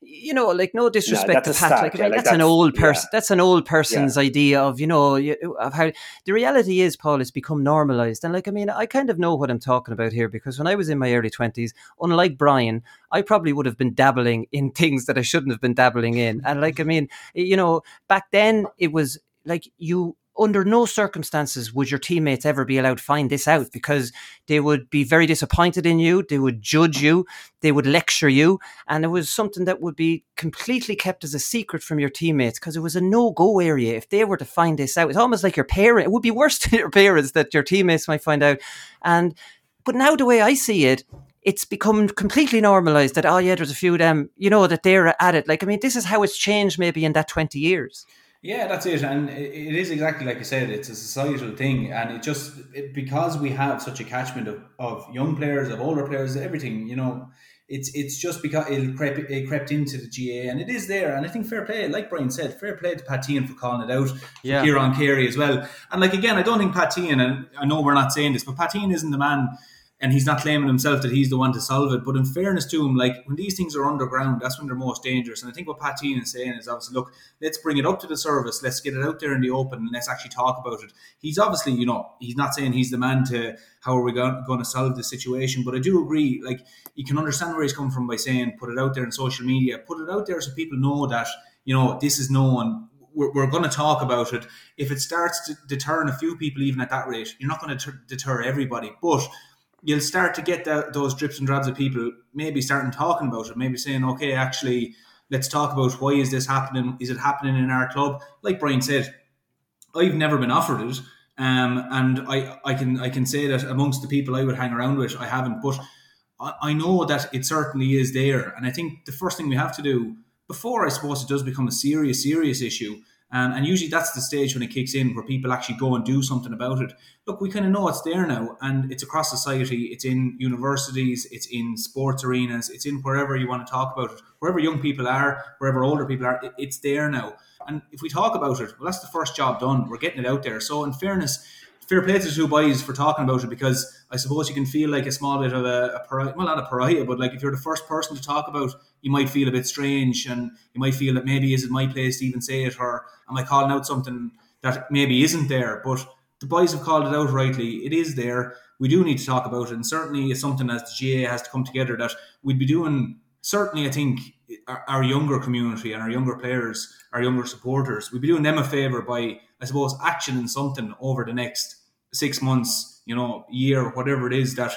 you know, like no disrespect to Pat, like, yeah, like, that's, that's, an old person. Yeah. That's an old person's yeah. idea of you know of how the reality is. Paul, it's become normalized, and like I mean, I kind of know what I'm talking about here because when I was in my early twenties, unlike Brian, I probably would have been dabbling in things that I shouldn't have been dabbling in, and like I mean, you know, back then it was like you under no circumstances would your teammates ever be allowed to find this out because they would be very disappointed in you. They would judge you. They would lecture you. And it was something that would be completely kept as a secret from your teammates because it was a no go area. If they were to find this out, it's almost like your parent, it would be worse to your parents that your teammates might find out. And, but now the way I see it, it's become completely normalized that, oh, yeah, there's a few of them, you know, that they're at it. Like, I mean, this is how it's changed maybe in that 20 years. Yeah, that's it, and it is exactly like you said. It's a societal thing, and it just it, because we have such a catchment of, of young players, of older players, everything. You know, it's it's just because it crept it crept into the GAA, and it is there. And I think fair play, like Brian said, fair play to Pat Teehan for calling it out. Yeah, Ciarán Carey as well. And like again, I don't think Pat Teehan, and I know we're not saying this, but Pat Teehan isn't the man and he's not claiming himself that he's the one to solve it. But in fairness to him, like when these things are underground, that's when they're most dangerous. And I think what Pat Teehan is saying is obviously, look, let's bring it up to the service, let's get it out there in the open, and let's actually talk about it. He's obviously, you know, he's not saying he's the man to how are we going, going to solve the situation, but I do agree. Like you can understand where he's coming from by saying put it out there in social media, put it out there so people know that you know this is known we're, we're going to talk about it. If it starts to deter a few people, even at that rate, you're not going to deter everybody. But you'll start to get that, those drips and drabs of people maybe starting talking about it, maybe saying, okay, actually, let's talk about why is this happening? Is it happening in our club? Like Brian said, I've never been offered it. Um, and I, I can I can say that amongst the people I would hang around with, I haven't. But I, I know that it certainly is there. And I think the first thing we have to do before I suppose it does become a serious, serious issue, Um, and usually that's the stage when it kicks in where people actually go and do something about it. Look, we kind of know it's there now and it's across society. It's in universities, it's in sports arenas, it's in wherever you want to talk about it. Wherever young people are, wherever older people are, it's there now. And if we talk about it, well, that's the first job done. We're getting it out there. So, in fairness, fair play to two boys for talking about it because I suppose you can feel like a small bit of a, a pariah, well, not a pariah, but like if you're the first person to talk about, you might feel a bit strange and you might feel that maybe is it my place to even say it or am I calling out something that maybe isn't there? But the boys have called it out rightly. It is there. We do need to talk about it, and certainly it's something as the GAA has to come together that we'd be doing. Certainly, I think our, our younger community and our younger players, our younger supporters, we'd be doing them a favour by, I suppose, actioning something over the next six months, you know, year, whatever it is, that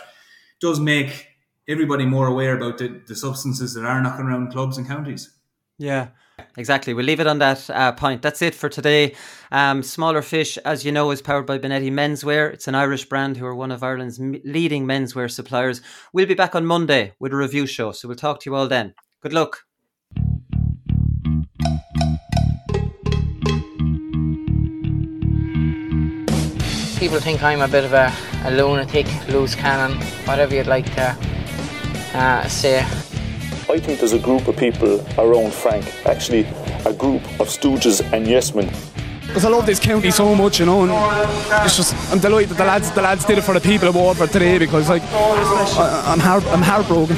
does make everybody more aware about the, the substances that are knocking around clubs and counties. Yeah, exactly. We'll leave it on that uh, point. That's it for today. Um, Smaller Fish, as you know, is powered by Bonetti Menswear. It's an Irish brand who are one of Ireland's leading menswear suppliers. We'll be back on Monday with a review show, so we'll talk to you all then. Good luck. People think I'm a bit of a, a lunatic, loose cannon, whatever you'd like to uh, say. I think there's a group of people around Frank, actually a group of stooges and yes men. Because I love this county so much, you know, and it's just I'm delighted the lads the lads did it for the people of Waterford today because like I, am heart, I'm heartbroken.